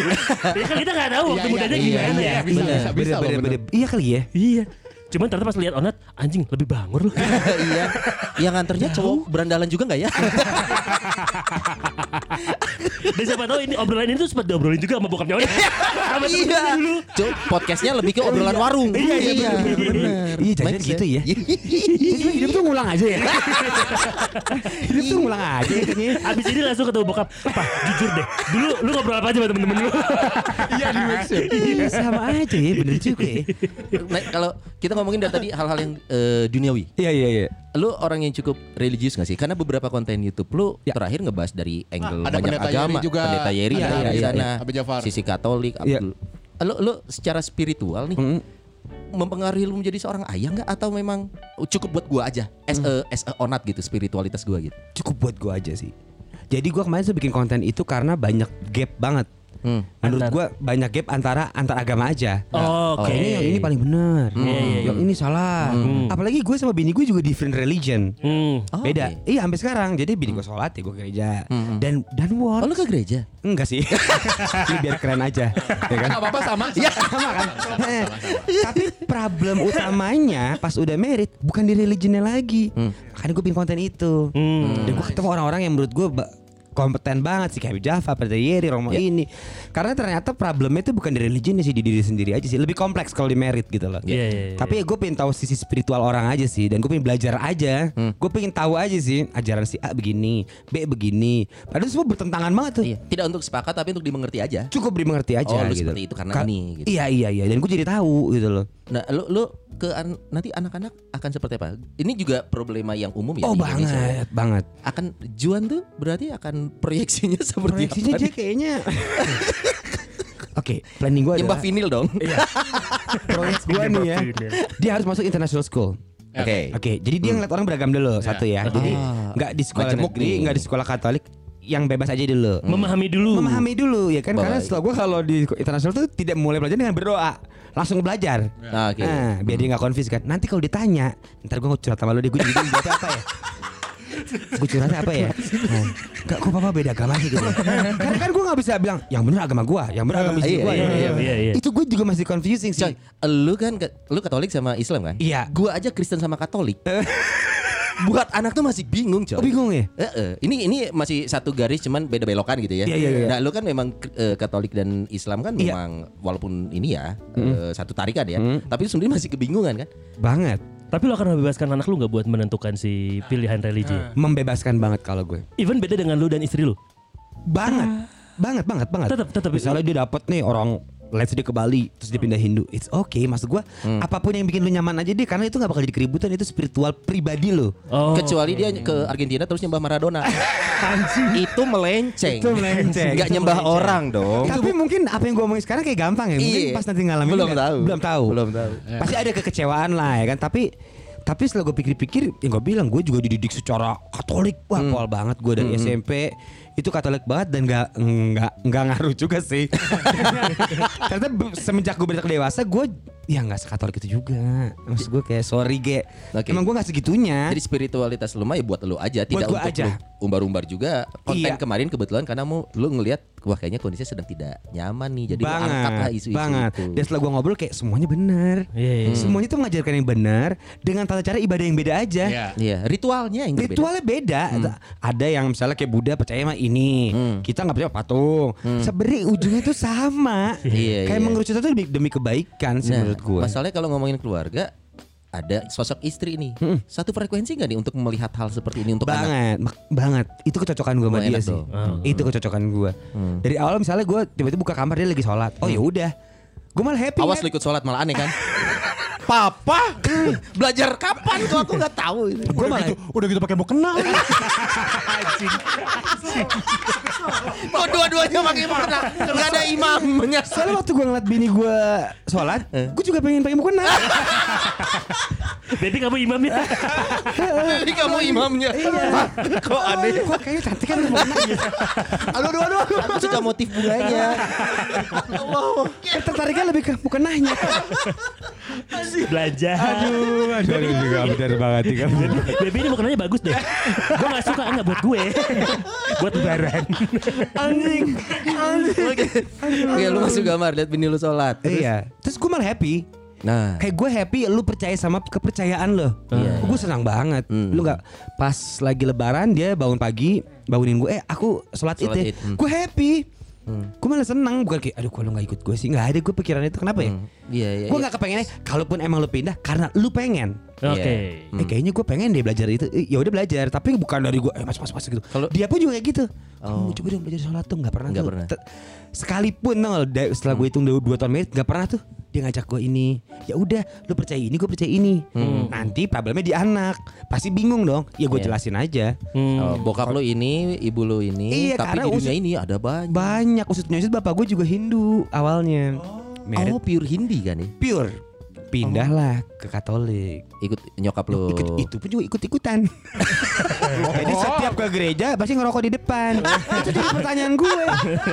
<laughs> ya kan kita nggak tahu waktu Iya, mudanya iya, gimana iya, ya. bisa, bisa, bisa, bener. bener Iya kali ya Iya. Cuman ternyata pas lihat onat anjing lebih bangur lu. <laughs> iya. Yang nganternya cowok berandalan juga nggak ya? Dan siapa tahu ini obrolan ini tuh sempat diobrolin juga sama bokapnya onat. <laughs> Sama iya. dulu. Cuk, podcastnya lebih ke obrolan warung. Iya, iya. Iya jangan Make gitu ya <laughs> Jadi hidup tuh ngulang aja ya Hidup tuh ngulang aja ya Abis ini langsung ketemu bokap. Pak, jujur deh. Dulu lu ngobrol apa aja sama temen-temen lu? Iya di ya. Iya sama aja ya bener juga ya Nah, kalau kita ngomongin dari tadi hal-hal yang eh, duniawi. Iya iya iya Lu orang yang cukup religius gak sih? Karena beberapa konten YouTube lu Ya. terakhir ngebahas dari angle ada banyak pendeta agama, Yeri juga. pendeta Yeri Iya, ada iya, di iya, sana. Abi Jafar. sisi Katolik. Abdul. Lu lu secara spiritual nih Hmm. mempengaruhi lu menjadi seorang ayah nggak atau memang cukup buat gua aja as a as a onat gitu spiritualitas gua gitu. Cukup buat gue aja sih Jadi gue kemarin tuh bikin konten itu karena banyak gap banget Hmm. Menurut Antar- gue banyak gap antara antar agama aja Oh, Oke. Kayaknya yang ini paling benar, Iya, iya, yang ini salah. Apalagi gue sama bini gue juga different religion. Hmm. Oh, Beda. oke. Iya sampai sekarang. Jadi bini gue sholat ya gue gereja. Dan dan what? Oh lu ke gereja? Enggak sih. <laughs> Ini biar keren aja. <laughs> Ya kan? Gak apa-apa sama. Ya sama kan. Eh, Tapi problem utamanya pas udah merit bukan di religionnya lagi. Makanya gue bikin konten itu. Hmm. Dan gue ketemu orang-orang yang menurut gue kompeten banget sih kayak Java, Pada Yeri, Romo ini. Karena ternyata problemnya itu bukan di religionnya sih di diri sendiri aja sih. Lebih kompleks kalau di merit gitu loh. Iya, iya, iya. Tapi ya gue pengen tahu sisi spiritual orang aja sih dan gue pengen belajar aja. Gue pengen tahu aja sih ajaran si A begini, B begini. Padahal semua bertentangan banget tuh. Iya. Tidak untuk sepakat tapi untuk dimengerti aja. Cukup dimengerti aja Oh, lu gitu. seperti itu karena Ka- ini, gitu. Iya iya iya dan gue jadi tahu gitu loh. Nah, lu lu ke an- nanti anak-anak akan seperti apa? Ini juga problema yang umum ya oh di Indonesia. banget banget. Akan Juan tuh berarti akan proyeksinya <laughs> seperti Proyeksinya apa? dia kayaknya. <laughs> Oke, planning gue Nyembah adalah vinil dong. <laughs> proyek gue nih ya. Dia harus masuk international school. Oke. Oke, jadi dia ngeliat orang beragam dulu satu ya. Jadi Ah. nggak di sekolah negeri, nih. nggak di sekolah Katolik, yang bebas aja dulu. Memahami dulu. memahami dulu ya kan karena setelah gue kalau di internasional tuh tidak mulai belajar dengan berdoa langsung belajar Ah, Oke. nah biar dia nggak confuse kan nanti kalau ditanya ntar gue curhat sama lu deh gue jadi apa ya gue curhatnya apa ya nah, Gak kok papa beda agama sih gitu Karena kan gue gak bisa bilang Yang bener agama gue Yang bener agama istri Iya, gue iya, iya, iya, iya. Itu gue juga masih confusing sih Coy, lu kan lu Katolik sama Islam kan? Iya. Gua aja Kristen sama Katolik. <laughs> Buat anak tuh masih bingung, coy. Oh bingung ya Eh, eh. Ini ini masih satu garis cuman beda belokan gitu ya. Iya, iya, iya. Nah, lu kan memang eh, Katolik dan Islam kan Iya. memang walaupun ini ya eh, satu tarikan ya, tapi sebenarnya masih kebingungan kan? Banget Tapi lo akan membebaskan anak lu nggak buat menentukan si pilihan religi? Membebaskan banget kalau gue Even beda dengan lu dan istri lu. Banget Banget banget banget Tetap- tetap. Misalnya dia dapat nih orang Let's say dia ke Bali Terus dia pindah Hindu It's okay Maksud gue Apa pun yang bikin lu nyaman aja deh Karena itu gak bakal jadi keributan Itu spiritual pribadi lo Oh. Kecuali dia ke Argentina terus nyembah Maradona. <laughs> itu melenceng. Itu melenceng. Gak Itu nyembah melenceng. orang dong. Tapi mungkin apa yang gue omongin sekarang kayak gampang ya Mungkin Iya. pas nanti ngalamin Belum nggak- tahu. Belum tahu Belum tahu. Pasti ada kekecewaan lah ya kan Tapi tapi setelah gue pikir-pikir ya gue bilang gue juga dididik secara Katolik wah Hmm. pol banget gue dari SMP itu Katolik banget dan nggak nggak nggak ngaruh juga sih. <laughs> Ternyata semenjak gue beranjak dewasa gue Ya nggak sekatolik itu juga. Maksud gue kayak sorry ge. Oke. Emang gue nggak segitunya. Jadi spiritualitas lu mah ya buat lu aja, tidak gua untuk aja. lu umbar-umbar juga. Konten Iya. kemarin kebetulan karena mau lu ngelihat wah kayaknya kondisinya sedang tidak nyaman nih. Jadi banget, angkat lah isu-isu banget. itu. Dan setelah gue ngobrol kayak semuanya benar. Iya, iya. Semuanya tuh mengajarkan yang benar dengan tata cara ibadah yang beda aja. Iya. Iya, ritualnya yang berbeda. Ritualnya beda. Ada yang misalnya kayak Buddha percaya sama ini, kita nggak percaya patung. Sebenarnya ujungnya tuh sama. Iya, kayak iya. mengerucut itu demi, demi kebaikan sih Nah, menurut gue. masalahnya kalau ngomongin keluarga ada sosok istri nih. Satu frekuensi nggak nih untuk melihat hal seperti ini untuk anak? banget, mak- banget. Itu kecocokan gue sama dia sih. dong. Hmm. Itu kecocokan gue. Dari awal misalnya gue tiba-tiba buka kamar dia lagi sholat. Oh ya udah, gue malah happy. Awas kan? lu ikut sholat malah aneh kan? <laughs> Papa <laughs> belajar kapan kok aku nggak tahu itu. Gue malah Udah gitu pakai mau kenal. <laughs> Kok dua-duanya pakai mukena? Nggak ada imamnya. Soalnya waktu gue ngeliat bini gue sholat, gue juga pengen pakai mukena. Jadi <laughs> kamu imamnya. Jadi kamu imamnya. Hah? Kok aneh? Kok kayaknya cantik kan mukena gitu. Aduh, aduh, aduh. Aku suka motif bunganya. Eh, Tertariknya lebih ke mukenanya. Belajar. Aduh, aduh, aduh, juga benar banget. Baby ini makanannya bagus deh. gue gak suka enggak buat gue. buat lebaran. Anjing, anjing. Oke, Oke, lu masuk kamar lihat bini lu sholat. Terus? Iya, terus gue malah happy. Nah, Kayak gue happy lu percaya sama kepercayaan lo. Iya, Gue senang banget. Hmm. Lu nggak pas lagi lebaran dia bangun pagi bangunin gue, eh aku sholat, id ya. id, hmm. Gue happy. Gue malah senang bukan kayak aduh kalau nggak ikut gue sih nggak ada gue pikiran itu kenapa ya? Iya iya. Gue iya. nggak kepengennya. Kalaupun emang lu pindah karena lu pengen. Oke. Hmm. Eh kayaknya gue pengen deh belajar itu. Eh, Ya udah belajar, tapi bukan dari gue eh mas mas mas gitu. Kalau- dia pun juga kayak gitu. Oh. Kamu coba dong belajar sholat tuh nggak pernah Nggak tuh. pernah. Sekalipun da- setelah gue hitung dua, dua tahun merit nggak pernah tuh dia ngajak gue ini. Ya udah, lu percaya ini, gue percaya ini. Nanti problemnya di anak, pasti bingung dong. Ya gue Iya. jelasin aja. Hmm. Oh, bokap lu ini, ibu lu ini, Iya, tapi karena di dunia usut- ini ada banyak. Banyak usut penyusut bapak gue juga Hindu awalnya. Merit Oh, pure Hindi kan nih? pure. Pindahlah ke Katolik. Ikut nyokap lu. Ikut, itu pun juga ikut-ikutan. <laughs> Jadi setiap ke gereja pasti ngerokok di depan. itu jadi pertanyaan gue.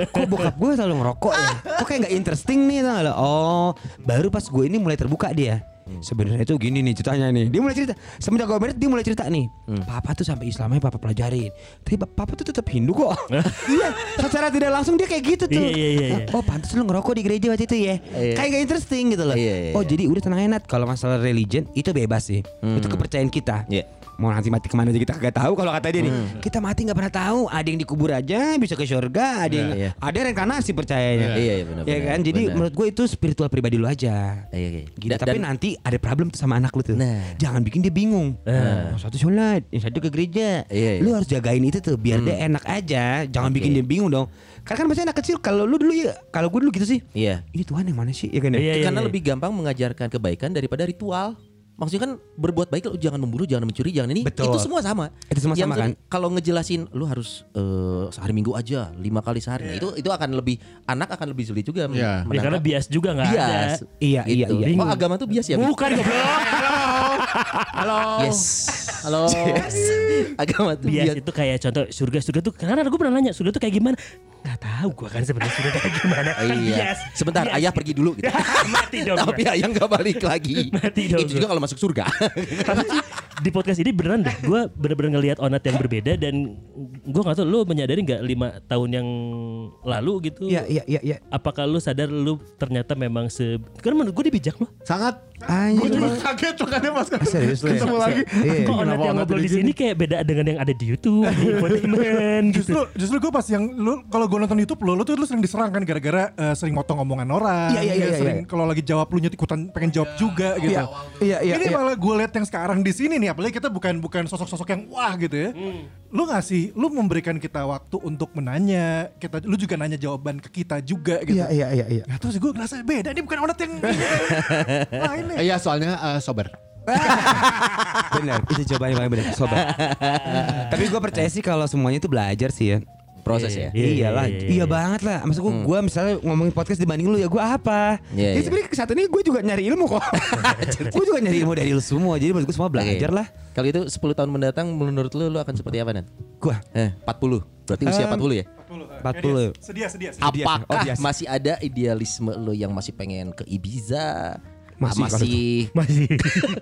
Kok bokap gue selalu ngerokok ya? Kok kayak nggak interesting nih tau gak lo? Oh, baru pas gue ini mulai terbuka dia. Sebenarnya itu gini nih ceritanya nih. Dia mulai cerita. Semenjak gue merit dia mulai cerita nih. Papa tuh sampai Islamnya papa pelajarin. Tapi pa- papa tuh tetap Hindu kok. <laughs> iya, secara tidak langsung dia kayak gitu tuh. Iya, iya, iya. Oh, pantas lu ngerokok di gereja waktu itu ya. Iya. Kayak gak interesting gitu loh. Iya, iya, oh, iya. jadi udah tenang enak kalau masalah religion itu bebas sih. Itu kepercayaan kita. Iya. Mau nanti mati ke mana aja kita kagak tahu kalau kata dia nih. Kita mati nggak pernah tahu. Ada yang dikubur aja bisa ke surga, ada yang Iya, iya. ada reinkarnasi percayanya. Iya, iya, benar, Ya benar, kan? Jadi benar. menurut gue itu spiritual pribadi lu aja. Iya, iya. Gitu. Dan- Tapi dan- nanti ada problem tuh sama anak lu tuh. Nah. Jangan bikin dia bingung. Nah. Oh, satu sholat, yang satu ke gereja. Iya, iya. Lu harus jagain itu tuh biar dia enak aja. Jangan Oke. bikin dia bingung dong. Karena kan masih anak kecil. Kalau lu dulu ya, kalau gue dulu gitu sih. Iya. Ini Tuhan yang mana sih? Ya kan? ya? Iya, iya, Karena iya. lebih gampang mengajarkan kebaikan daripada ritual. Maksudnya kan berbuat baik lu jangan membunuh, jangan mencuri, jangan ini. Betul. Itu semua sama. Itu semua Yang sama, kan? Kalau ngejelasin lu harus eh, sehari minggu aja, lima kali sehari. Nah, itu itu akan lebih anak akan lebih sulit juga men- Iya. Ya, karena bias juga nggak ada. bias. Iya, iya, Gitu. iya. Oh agama tuh bias ya? Bukan goblok. <laughs> Halo. Yes. Halo. agama tuh bias bias. itu kayak contoh surga surga tuh karena gue pernah nanya surga tuh kayak gimana nggak tahu gue kan sebenarnya surga kayak gimana kan Iya. bias Sebentar, Bias ayah pergi dulu gitu. <laughs> mati dong Tapi ayah nggak balik lagi. <laughs> Mati dong Itu juga kalau masuk surga. <laughs> Tapi sih, di podcast ini beneran deh gue bener-bener ngelihat onat yang berbeda dan gue nggak tahu lu menyadari nggak lima tahun yang lalu gitu Iya, iya, iya, iya. apakah lu sadar lu ternyata memang se karena menurut gue dia bijak loh Sangat. Gue juga kaget makanya pas Serius lu ya? ketemu lagi. Iya. kok onat yang ngobrol di sini kayak beda dengan yang ada di YouTube di infotainment gitu Justru justru gue pas yang lu kalau gue nonton YouTube lo, lu tuh lu sering diserang kan gara-gara eh, sering motong omongan orang. Iya, iya, iya, sering iya. kalau lagi jawab lu nyet ikutan pengen jawab juga gitu. Iya, iya, iya, Ini iya. malah gue lihat yang sekarang di sini nih, apalagi kita bukan bukan sosok-sosok yang wah gitu ya. Lu ngasih, lu memberikan kita waktu untuk menanya, kita, lu juga nanya jawaban ke kita juga gitu. Iya, iya, iya, iya. Nah terus gue ngerasa beda, ini bukan onat yang <laughs> lain nih. Iya soalnya eh, sober. <laughs> Benar, itu jawabannya paling benar, sobat. <laughs> Tapi gue percaya sih kalau semuanya itu belajar sih ya. Proses ya. Iya, iya, Iyalah, iya, iya. iya banget lah. Maksud gue, gue misalnya ngomongin podcast dibanding lu ya gue apa? Iya, ya iya. sebenarnya saat ini gue juga nyari ilmu kok. <laughs> gue juga nyari ilmu dari lu semua. Jadi gue semua belajar Oke. lah. Kalau itu 10 tahun mendatang menurut lu lu akan seperti apa Nan? Gue Eh, 40. Berarti usia 40 ya? 40. Sedia, sedia, sedia. Sedia. Apakah Oh, biasa. masih ada idealisme lu yang masih pengen ke Ibiza? Masih kalau <laughs> masih,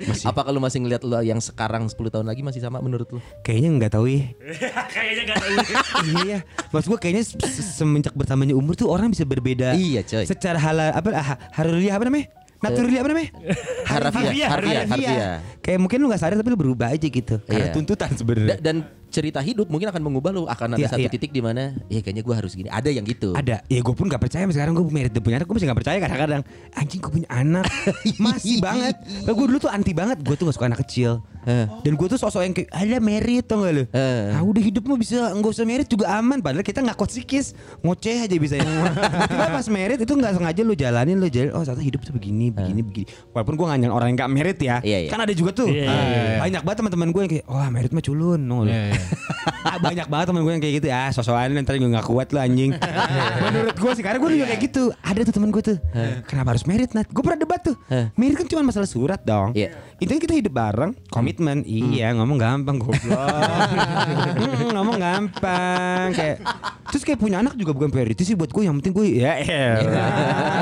Masih. apa kalau masih ngelihat lu yang sekarang 10 tahun lagi masih sama menurut lu? Kayaknya nggak tahu ya. <laughs> Kayaknya gak tahu. <laughs> iya. Maksud gue kayaknya se- se- semenjak bertambahnya umur tuh orang bisa berbeda. Iya, coy. Secara halal apa ha- haruriah apa namanya? Naturiah apa namanya? Harfiah, harfiah, harfiah. Kayak mungkin lu gak sadar tapi lu berubah aja gitu. Karena Iya. tuntutan Da- sebenarnya. dan cerita hidup mungkin akan mengubah lu akan ada Iya, satu iya. titik di mana ya kayaknya gua harus gini. Ada yang gitu. Ada, ya gue pun gak percaya sekarang gue merit punya anak gue masih gak percaya kadang-kadang anjing gue punya anak <laughs> masih banget. gue dulu tuh anti banget, gue tuh gak suka anak kecil. Dan gue tuh sosok yang kayak ada merit tau gak lu? Eh. Ah udah hidup mah bisa nggak usah merit juga aman. Padahal kita nggak sikis, ngoceh aja bisa. <laughs> Tiba pas merit itu nggak sengaja lu jalanin lu jalan. Oh ternyata hidup tuh begini, begini, begini. Walaupun gue nganyain orang yang gak merit ya, Iya, iya. kan ada juga tuh. Iya, iya, Ah, Banyak banget teman-teman gue yang kayak, wah merit mah culun. No, Ah, banyak banget temen gue yang kayak gitu. Ya sosokan ntar juga gak kuat lu anjing. <laughs> Menurut gue sih karena gue juga kayak gitu. Ada tuh temen gue tuh. Kenapa harus merit Nat? Gue pernah debat tuh. Merit kan cuma masalah surat dong. Iya. intinya kita hidup bareng. Komitmen. Iya ngomong gampang goblok. <laughs> Hmm, ngomong gampang kayak terus kayak punya anak juga bukan priority sih buat gue yang penting gue ya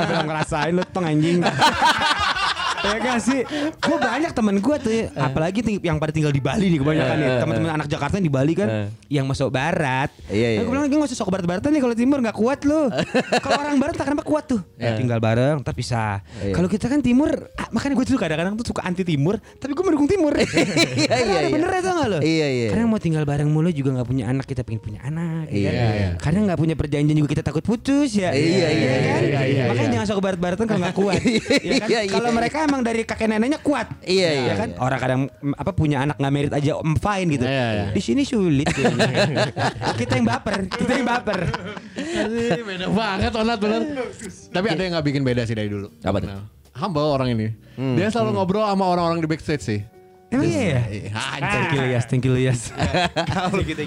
belum ngerasain lu tong anjing <laughs> Ya gak sih Gue banyak temen gue tuh ya. Apalagi ting- yang pada tinggal di Bali nih kebanyakan nih Teman-teman anak Jakarta yang di Bali kan Yang masuk barat Iya, iya, Gue bilang gue gak usah ke barat-baratan nih Kalau timur gak kuat lu <laughs> Kalau orang barat tak kenapa kuat tuh Tinggal bareng ntar pisah Iya. Kalau kita kan timur ah, Makanya gue tuh kadang-kadang tuh suka anti timur Tapi gue mendukung timur <laughs> Iya, iya, iya. bener ya tau gak lo Iya, iya. Karena mau tinggal bareng mulu juga gak punya anak Kita pengen punya anak ya Iya, kan? iya. Karena gak punya perjanjian juga kita takut putus ya Iya, iya, kan? iya, iya, Makanya iya. jangan sok ke barat-baratan kalau gak kuat <laughs> ya kan? Iya, iya. Kalau mereka emang dari kakek neneknya kuat Iya, ya iya, kan iya. orang kadang mm, apa punya anak nggak merit aja mm, fine gitu Iya, iya. di sini sulit <laughs> kita yang baper kita yang baper beda banget Onat bener. Tapi ada yang gak bikin beda sih dari dulu. Apa tuh? Nah, Humble orang ini. Dia selalu ngobrol sama orang-orang di backstage sih. Emang iya ya Iya, thank you Yas thank you Yas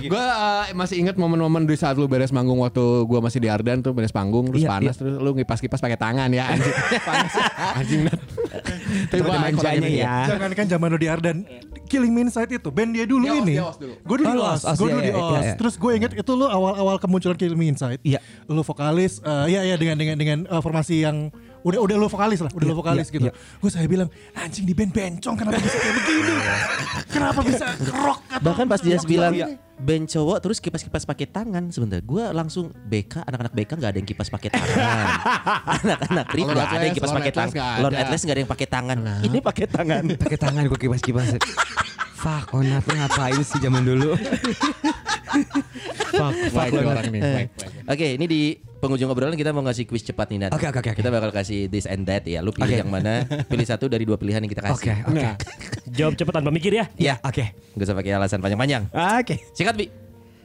Gue uh, masih inget momen-momen di saat lu beres manggung waktu gue masih di Ardan tuh beres panggung terus Iya, panas terus lu ngipas-kipas pakai tangan ya anjing. <laughs> panas. Anjing Nat. Tapi manjanya ikut ya Jangan kan zaman lu di Ardan Killing Me Inside itu band dia dulu ini. Gue dulu Oh, di Os, gue dulu iya, di iya, Os. iya. Terus gue inget itu lu awal-awal kemunculan Killing Me Inside. Iya. Lu vokalis, eh, iya iya dengan dengan dengan eh, formasi yang udah udah lu vokalis lah, udah lu vokalis iya, gitu. iya. Gue saya bilang anjing di band bencong kenapa bisa kayak begini? kenapa bisa rock atau Bahkan pas dia bilang band cowok terus kipas-kipas pakai tangan sebentar. Gua langsung BK anak-anak BK nggak ada yang kipas pakai tangan. <laughs> anak-anak Lord nggak ada yang kipas pakai tangan. Lord. Atlas nggak ada yang pakai tangan. Ini pakai tangan. <laughs> pakai tangan gue kipas kipas fuck onat lu ngapain sih zaman dulu <laughs> fuck fuck orang nih. Baik, baik. Oke, ini di penghujung obrolan kita mau ngasih kuis cepat nih Nat. Oke, oke, oke. Kita bakal kasih this and that ya. Lu pilih Oke. yang mana? Pilih satu dari dua pilihan yang kita oke kasih. oke Jawab cepat tanpa mikir ya. Ya, oke Gak usah pakai alasan panjang-panjang. oke Singkat Bi.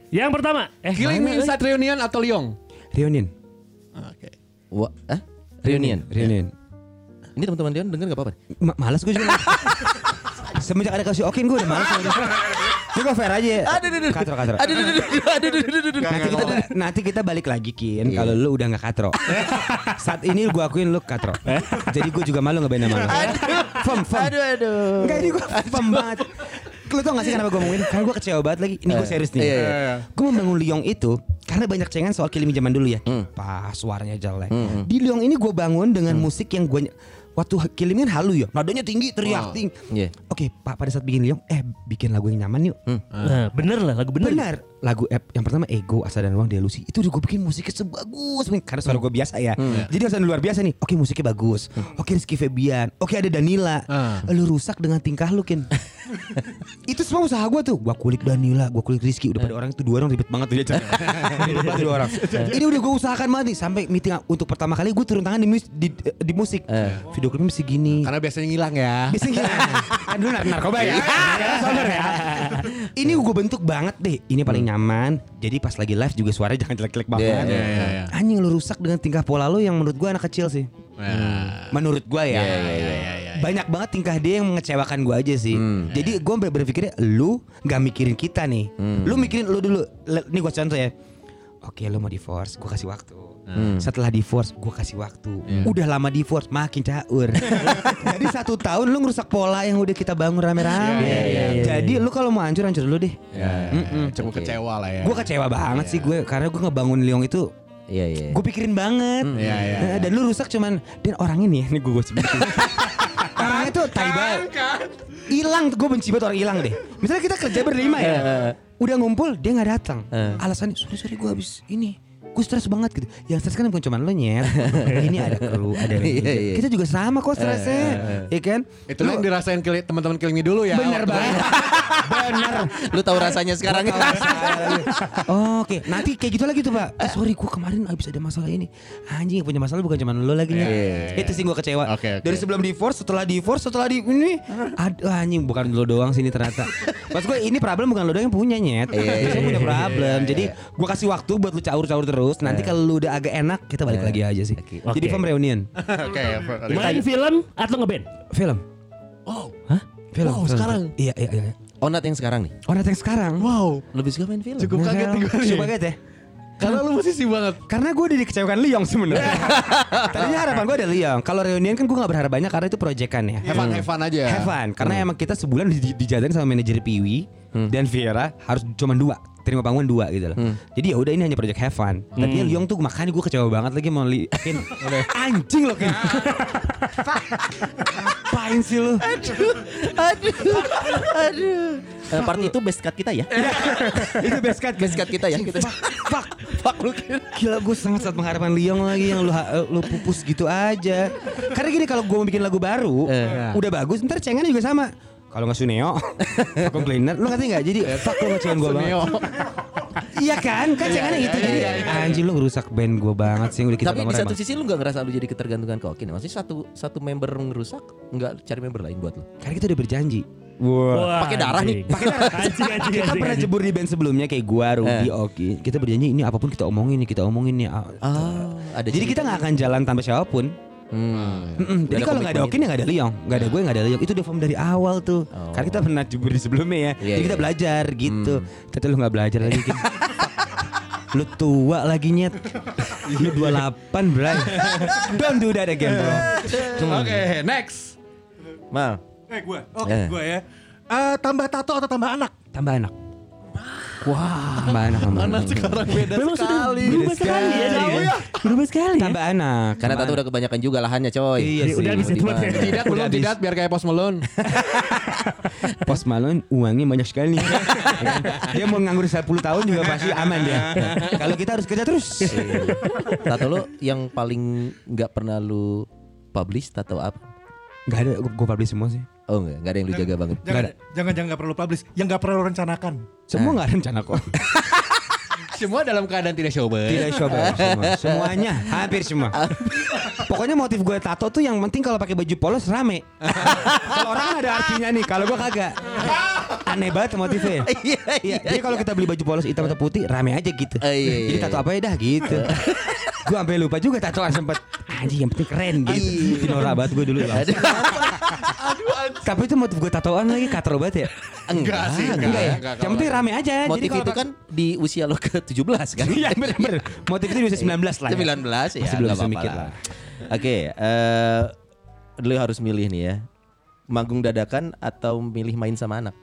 Yang pertama, eh Killing Me Inside Reunion atau Lyong? reunion Oke. Wah, ah? Reunion. reunion Ini teman-teman Dion denger gak apa-apa? Ma- malas gue juga <laughs> semenjak ada kasih okin gue udah malas udah. Ini gue fair aja. Katro katro. Aduh, aduh, aduh, aduh, aduh, aduh, aduh. Nanti kita, nanti kita balik lagi Kin. Kalau lu udah gak katro. Saat ini gue akuin lu katro. Jadi gue juga malu ngeband sama lu. Fem, fem. Aduh, aduh. Enggak ini gue fem banget. Lu tau gak sih kenapa gue ngomongin? Karena gue kecewa banget lagi. Ini gue serius nih. iya, iya. Gue membangun Liong itu Karena banyak cengan soal Kilimi zaman dulu ya. Pas suaranya jelek. Di Liong ini gue bangun dengan musik yang gue Waktu Kilimi kan halu ya Nadanya tinggi teriak tinggi Iya. Oke pak pada saat bikin Liong Eh bikin lagu yang nyaman yuk Nah, bener lah lagu bener. Benar. Lagu eh, yang pertama Ego Asa dan Ruang Delusi itu udah gue bikin musiknya sebagus mungkin karena suara gue biasa ya. Jadi harus ada luar biasa nih. Oke musiknya bagus. Oke Rizky Febian. Oke ada Danila. Lu rusak dengan tingkah lu Kin. <laughs> <laughs> itu semua usaha gue tuh. Gua kulik Danila, gua kulik Rizky. Udah pada orang itu dua orang ribet banget tuh dia. <laughs> Banget dua orang. Ini udah gue usahakan banget nih sampai meeting untuk pertama kali gue turun tangan di, mus- di, di musik. Video klipnya mesti gini. Karena biasanya ngilang ya. Kan <laughs> dulu nar- narkoba ya. Ya, sabar ya. Ini gue bentuk banget deh. Ini paling nyaman. Jadi pas lagi live juga suaranya jangan jelek-jelek banget. Iya, iya, iya, iya. Anjing lu rusak dengan tingkah pola lu yang menurut gue anak kecil sih. Nah. Menurut gue ya. Iya, iya, iya, iya, Banyak banget tingkah dia yang mengecewakan gue aja sih. Jadi gue berpikirnya lu nggak mikirin kita nih. Lu mikirin lu dulu. Nih gue contoh ya. Oke lu mau divorce, gue kasih waktu. Setelah divorce, gue kasih waktu. Udah lama divorce, makin caur. <laughs> Jadi satu tahun lu ngerusak pola yang udah kita bangun rame-rame. Iya, iya, iya, Jadi lu kalau mau hancur hancur dulu deh. Ya, cukup kecewa lah ya. Gue kecewa banget sih gue karena gue ngebangun Liong itu Iya, iya. gue pikirin banget. Iya, iya, Nah, iya. Dan lu rusak cuman dan orang ini ya, ini gue gue sebutin. <laughs> orangnya tuh tai banget. Hilang tuh gue benci banget orang hilang deh. Misalnya kita kerja berlima ya. Udah ngumpul dia nggak datang. Alasannya sorry sorry gue habis ini. Gue stres banget gitu. Yang stres kan bukan cuma lo nyet. <laughs> ini ada kru, ada Iya, iya. Kita juga sama kok stresnya. Iya kan? Itu yang dirasain kili- teman-teman Killing Me dulu ya. Bener banget. <laughs> Bener. Lu tahu rasanya sekarang. Oh, Oke, nanti kayak gitu lagi tuh pak. Eh, sorry, gue kemarin habis ada masalah ini. Anjing yang punya masalah bukan cuma lo lagi nih. Itu sih gue kecewa. Oke, oke. Dari sebelum divorce, setelah divorce, setelah di ini, aduh anjing bukan lo doang sini ternyata. Pas gue ini problem bukan lo doang yang punya nyet. Biasanya punya problem. Jadi gue kasih waktu buat lu caur-caur terus. Nanti kalau lu udah agak enak, kita balik lagi aja sih. Jadi Oke. form reunion. Oke. Main film atau ngeband? Film. Wow. Hah? Film. Wow, film. sekarang? Iya, iya, iya. Onat yang sekarang nih. Oh, yang sekarang. Wow. Lebih suka main film. Cukup kaget gue. Cukup kaget ya. Karena lu musisi banget. Karena gue udah dikecewakan Liong sebenarnya. <laughs> Tadinya harapan gue ada Liong. Kalau reunian kan gue gak berharap banyak karena itu proyekan ya. Have fun, have fun aja. Have fun. Karena emang kita sebulan di, dijadain sama manajer Piwi dan Viera harus cuma dua terima panggungan dua gitu loh. Jadi ya udah ini hanya project have fun. Tadinya Liong tuh makanya gue kecewa banget lagi mau li Kin, anjing loh Kin. <laughs> Apain sih lu? Eh, part itu best cut kita ya. <laughs> itu best cut best cut kita ya. Kita. Fuck, fuck <laughs> lu Gila gue sangat sangat mengharapkan Liong lagi yang lu ha- lu pupus gitu aja. Karena gini kalau gue mau bikin lagu baru, udah bagus, ntar cengennya juga sama. Kalau nggak Suneo, <laughs> vacuum cleaner, lu ngerti nggak? Jadi fuck lu ngecewain gue banget. Iya kan, kan cengennya gitu. Jadi anjing lu ngerusak band gue banget sih udah kita Tapi di satu sisi lu nggak ngerasa lu jadi ketergantungan ke Okin. Maksudnya satu satu member ngerusak, nggak cari member lain buat lu. Karena kita udah berjanji. Wah, Pakai darah nih. Pakai darah. <laughs> Anjing, anjing, Kita anjing, pernah anjing. jebur di band sebelumnya kayak gua, Rudy, Oki. Kita berjanji ini apa pun kita omongin nih, kita omongin nih. Ah, Ah, ada Jadi kita nggak akan jalan tanpa siapa pun. Hmm. Mm-mm. Jadi ada kalau nggak ada komitmen Okin ya nggak ada Liong, nggak ada gue nggak ada Liong. Itu udah form dari awal tuh. Karena kita pernah jebur di sebelumnya ya. Iya, Jadi kita iya. belajar gitu. Tapi lu nggak belajar lagi. Kin. <laughs> lu tua lagi nyet. Lu 28 bray. <laughs> Don't do that again bro. Oke, next. Mal. Eh gue, oke Eh. gue ya. Eh, tambah tato atau tambah anak? Tambah anak. Wah, tambah anak, tambah anak. Sekarang beda Memang sudah sekali. berubah sekali ya. sekali. dia. Berubah sekali ya. Tambah anak. Karena tato udah kebanyakan juga lahannya coy. Iya sih. Udah habis itu. Tidak belum tidak biar kayak Post Malone. <laughs> Pos Malone uangnya banyak sekali. <laughs> dia mau nganggur 10 tahun juga pasti aman dia. Kalau kita harus kerja terus. tato lu yang paling nggak pernah lu publish tato apa? Gak ada, gue publish semua sih. Oh enggak, enggak ada yang lu jaga banget. Jangan, jangan jangan nggak perlu publish, yang nggak perlu rencanakan. Semua nggak rencana kok. <laughs> Semua dalam keadaan tidak sober. Tidak coba semua. <laughs> Semuanya, hampir semua. Pokoknya motif gue tato tuh yang penting kalau pakai baju polos rame. kalau orang ada artinya nih, kalau gue kagak. Aneh banget motifnya. <laughs> Iya, Iya, jadi kalau kita beli baju polos hitam atau putih rame aja gitu. Iya, iya, Jadi iya. tato apa ya dah gitu. Gue sampai lupa juga tatoan sempet anjing yang penting keren gitu. Tinora banget gue dulu lah. Tapi itu motif gue tatoan lagi katro banget ya. Enggak sih, enggak, Enggak ya. enggak, Yang penting rame aja. Jadi Motif kalau itu kan di usia lo ke 17 kan? Iya bener-bener. Motif itu bisa 19 lah. ya. 19 ya, Masih belum nggak bisa apa-apa mikir lah. lah. Oke, eh lu harus milih nih ya. Manggung dadakan atau milih main sama anak?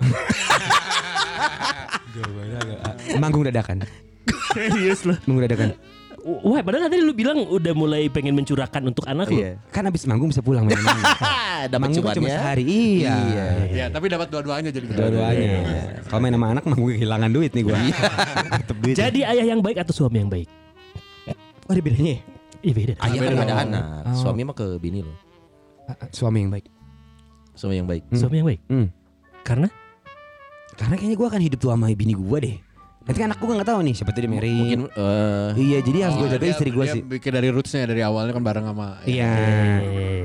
<laughs> Manggung dadakan. Serius loh. Manggung dadakan. Wah, padahal tadi lu bilang udah mulai pengen mencurahkan untuk anak lu. Kan abis manggung bisa pulang main <laughs> Dapat Manggung kan cuma sehari. Iya. Iya. Ya, tapi dapat dua-duanya jadi. Dua-duanya. Kalau main sama anak manggung kehilangan duit nih gua. Tetep duit. Jadi ayah yang baik atau suami yang baik? oh, ada bedanya. ya? Iya beda. Ayah kan ada anak, Oh. suami mah ke bini lo. Suami yang baik. Suami yang baik. Hmm. Suami yang baik. Hmm. Karena Karena kayaknya gua akan hidup tua sama bini gua deh. Nanti kan anak gua nggak tahu nih siapa dia married. Mungkin eh Iya, jadi harus Oh, jaga dia- istri dia sih. bikin dari rootsnya dari awalnya kan bareng sama. Iya.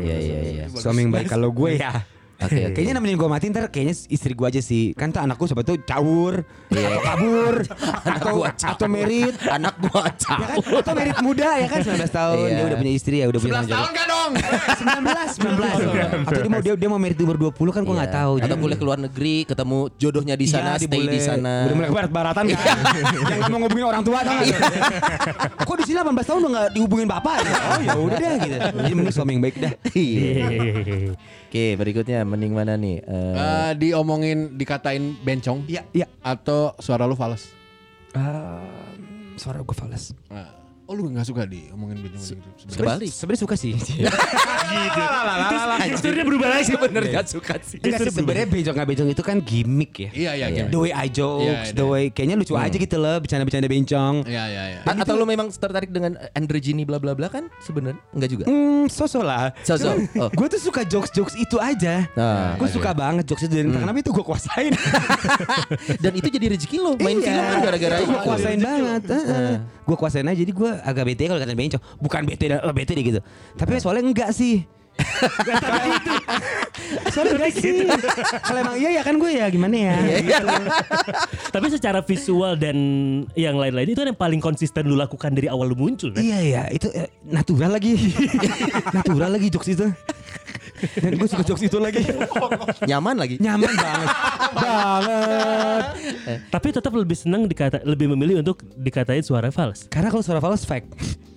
iya iya iya. Suami yang baik kalau gue ya. Oke oke. Kayaknya nemenin gue mati ntar kayaknya istri gue aja sih. Kan tuh anakku siapa tuh caur, atau kabur, <laughs> atau gua caur. atau merit. anak gua Ya caur. kan? Atau merit muda ya kan 19 tahun Iya. dia udah punya istri ya udah punya 11 tanggung tahun kan dong? <laughs> 19 19 atau dia mau dia, dia mau merit di umur 20 kan gue nggak Iya. tahu Atau kuliah ke luar negeri, ketemu jodohnya di Iya, sana, dia stay boleh- di sana. Udah mulai barat-baratan kan. <laughs> Yang mau ngubungin orang tua tau Iya. gak? Kok di sini 18 tahun udah gak dihubungin bapak? Oh ya udah deh gitu. Jadi mending suami yang baik dah. Iya. Oke, berikutnya mending mana nih? Eh, Eh, diomongin dikatain bencong Iya, iya. atau suara lu fals? suara gue fals. Nah, Oh lu gak suka di omongin benjong gitu. Kebalik. Sebenarnya suka sih. <laughs> Gesturnya berubah lagi. Bener gak suka sih. Enggak sih sebenarnya bejong nggak bejong itu kan gimmick ya. Iya iya iya. The way I jokes, Iya, iya. the way kayaknya lucu aja gitu loh bercanda-bercanda bencong. Iya iya iya. Atau lu memang tertarik dengan androgyny bla bla bla kan sebenarnya enggak juga. Hmm, sosok lah. So-so. Oh. Gue tuh suka jokes-jokes itu aja. Nah, gue suka banget jokes itu dan entah kenapa itu gue kuasain. <laughs> Dan itu jadi rezeki lo main Iya. film kan gara-gara Itu itu. gue kuasain banget. Gue kuasain aja jadi gue agak bete kalau kata bencong. Bukan bete, eh, bete deh gitu. Tapi soalnya enggak sih. <laughs> Soalnya enggak sih. Kalau emang iya ya kan gue ya gimana ya. Gitu. Tapi secara visual dan yang lain-lain itu kan yang paling konsisten lu lakukan dari awal lu muncul kan? Iya iya itu eh, natural lagi. <laughs> natural lagi jokes itu. Dan gue suka jokes itu lagi. Nyaman lagi. Nyaman banget. banget. Tapi tetap lebih senang dikata lebih memilih untuk dikatain suara fals. Karena kalau suara fals fake.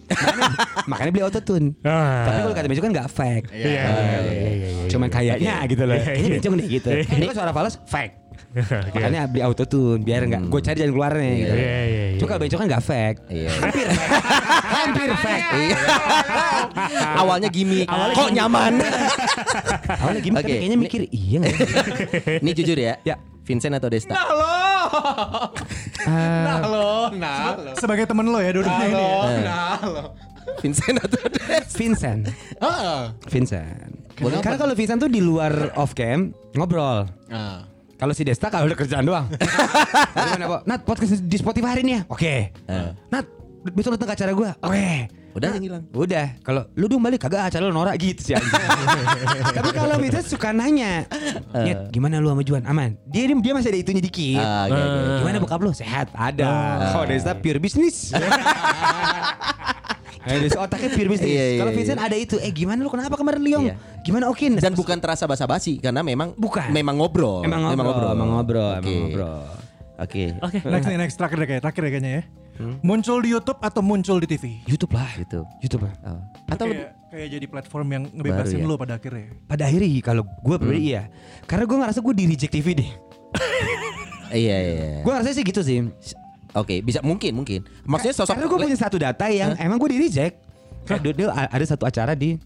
makanya, makanya beli autotune. Ah. Tapi kalau kata Bejo kan nggak fake. Iya, iya, iya, iya, iya. Cuman kayaknya gitu loh. Iya, Kayaknya iya. Bejo nih gitu. Ini suara fals fake. Makanya beli autotune biar nggak gue cari jalan keluarnya gitu. Iya. Cuma kalau Bejo kan nggak fake. Iya. Hampir. <laughs> Hampir fake. Iya. <laughs> Awalnya gimmick. Kok nyaman? <laughs> Awalnya gimana Oke. kayaknya mikir iya nggak? Ini jujur ya. Ya. Vincent atau Desta? Nah lo, nah lo. Sebagai temen lo ya dua-duanya ini. ya. Nah lo. Vincent atau Desta? Vincent. Ah. Vincent. Karena kalau Vincent tuh di luar off cam ngobrol. Ah. Kalau si Desta kalau udah kerjaan doang. <laughs> Gimana, Bo? Nat podcast di Spotify hari ini ya? Oke. Nat, besok datang ke acara gua. Oke. Udah yang hilang. Udah, kalau lu dong balik kagak acara lu norak gitu sih. <laughs> Tapi kalau Mita suka nanya, Nyet, gimana lu sama Juan? Aman. Dia dia masih ada itunya dikit. Ah, oke, oke. Gimana bokap lu? Sehat? Ada. Kalau Desta pure bisnis. <laughs> Eh, Desta otaknya pure bisnis. Iya, iya, Kalau iya. Vincent ada itu. Eh gimana lu kenapa kemarin Liong? Iya. Gimana Okin? Dan bukan terasa basa-basi karena memang Bukan. memang ngobrol. Emang ngobrol, emang ngobrol, emang Oke. ngobrol. Oke. Oke. Next nih, next terakhir deh kayak terakhir deh kayaknya ya. Hmm. Muncul di YouTube atau muncul di TV? YouTube lah. Gitu. YouTube lah. Oh. Atau lebih Kayak, kayak jadi platform yang ngebebasin Baru ya? lo pada akhirnya. Pada akhirnya kalau gue pribadi iya. Karena gue ngerasa gue di reject TV deh. Iya iya. iya. Gue ngerasa sih gitu sih. Oke, bisa mungkin mungkin. Maksudnya sosok Karena gue punya satu data yang emang gue di reject. Dulu ada satu acara di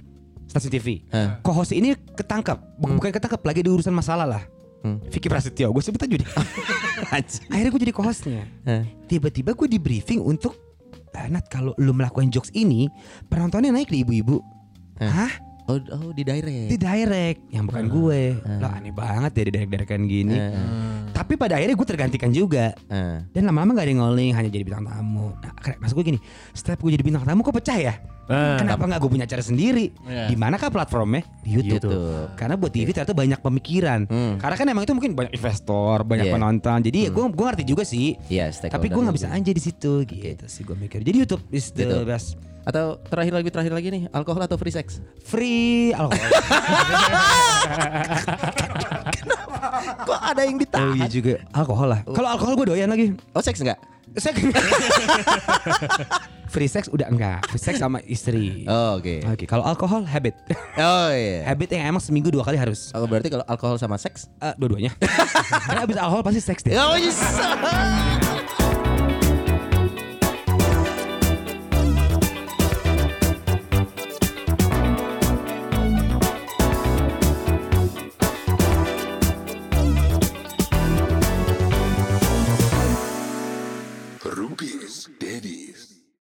stasiun TV. Hah. Co-host ini ketangkap, bukan, bukan ketangkap lagi di urusan masalah lah. Hmm. Vicky Prasetyo, gue sebut aja deh. <laughs> Akhirnya gue jadi co-hostnya. Hah. Tiba-tiba gue di briefing untuk "Ah, Nat kalau lu melakukan jokes ini penontonnya naik di ibu-ibu. Hah? Oh, oh di direct. Di direct yang bukan gue. Lah aneh banget ya di direct-directan gini. Tapi pada akhirnya gue tergantikan juga. Ah. Dan lama-lama gak ada yang ngoling hanya jadi bintang tamu. Nah, kayak- maksud gue gini, setiap gue jadi bintang tamu kok pecah ya? Ah. Kenapa nggak gue punya acara sendiri? Iya. Di manakah platformnya? Di YouTube. YouTube. Karena buat TV ternyata banyak pemikiran. Hmm. Karena kan emang itu mungkin banyak investor, banyak Iya. penonton. Jadi ya gue gue ngerti juga sih. Iya, Tapi gue nggak bisa aja di situ gitu sih gue mikir. Jadi YouTube is the Gitu. best. Atau terakhir lagi terakhir lagi nih, alkohol atau free sex? Free alkohol. <laughs> Kok ada yang oh ditahan? iya juga alkohol lah. Kalau alkohol gue doyan lagi. Oh, seks enggak? Seks. <laughs> Free sex udah enggak. Free sex sama istri. Oh, oke. Oke, kalau alkohol habit. Oh iya. habit yang emang seminggu dua kali harus. Oh, berarti kalau alkohol sama seks? Eh, dua-duanya. <laughs> Karena abis alkohol pasti seks deh. Oh, yes.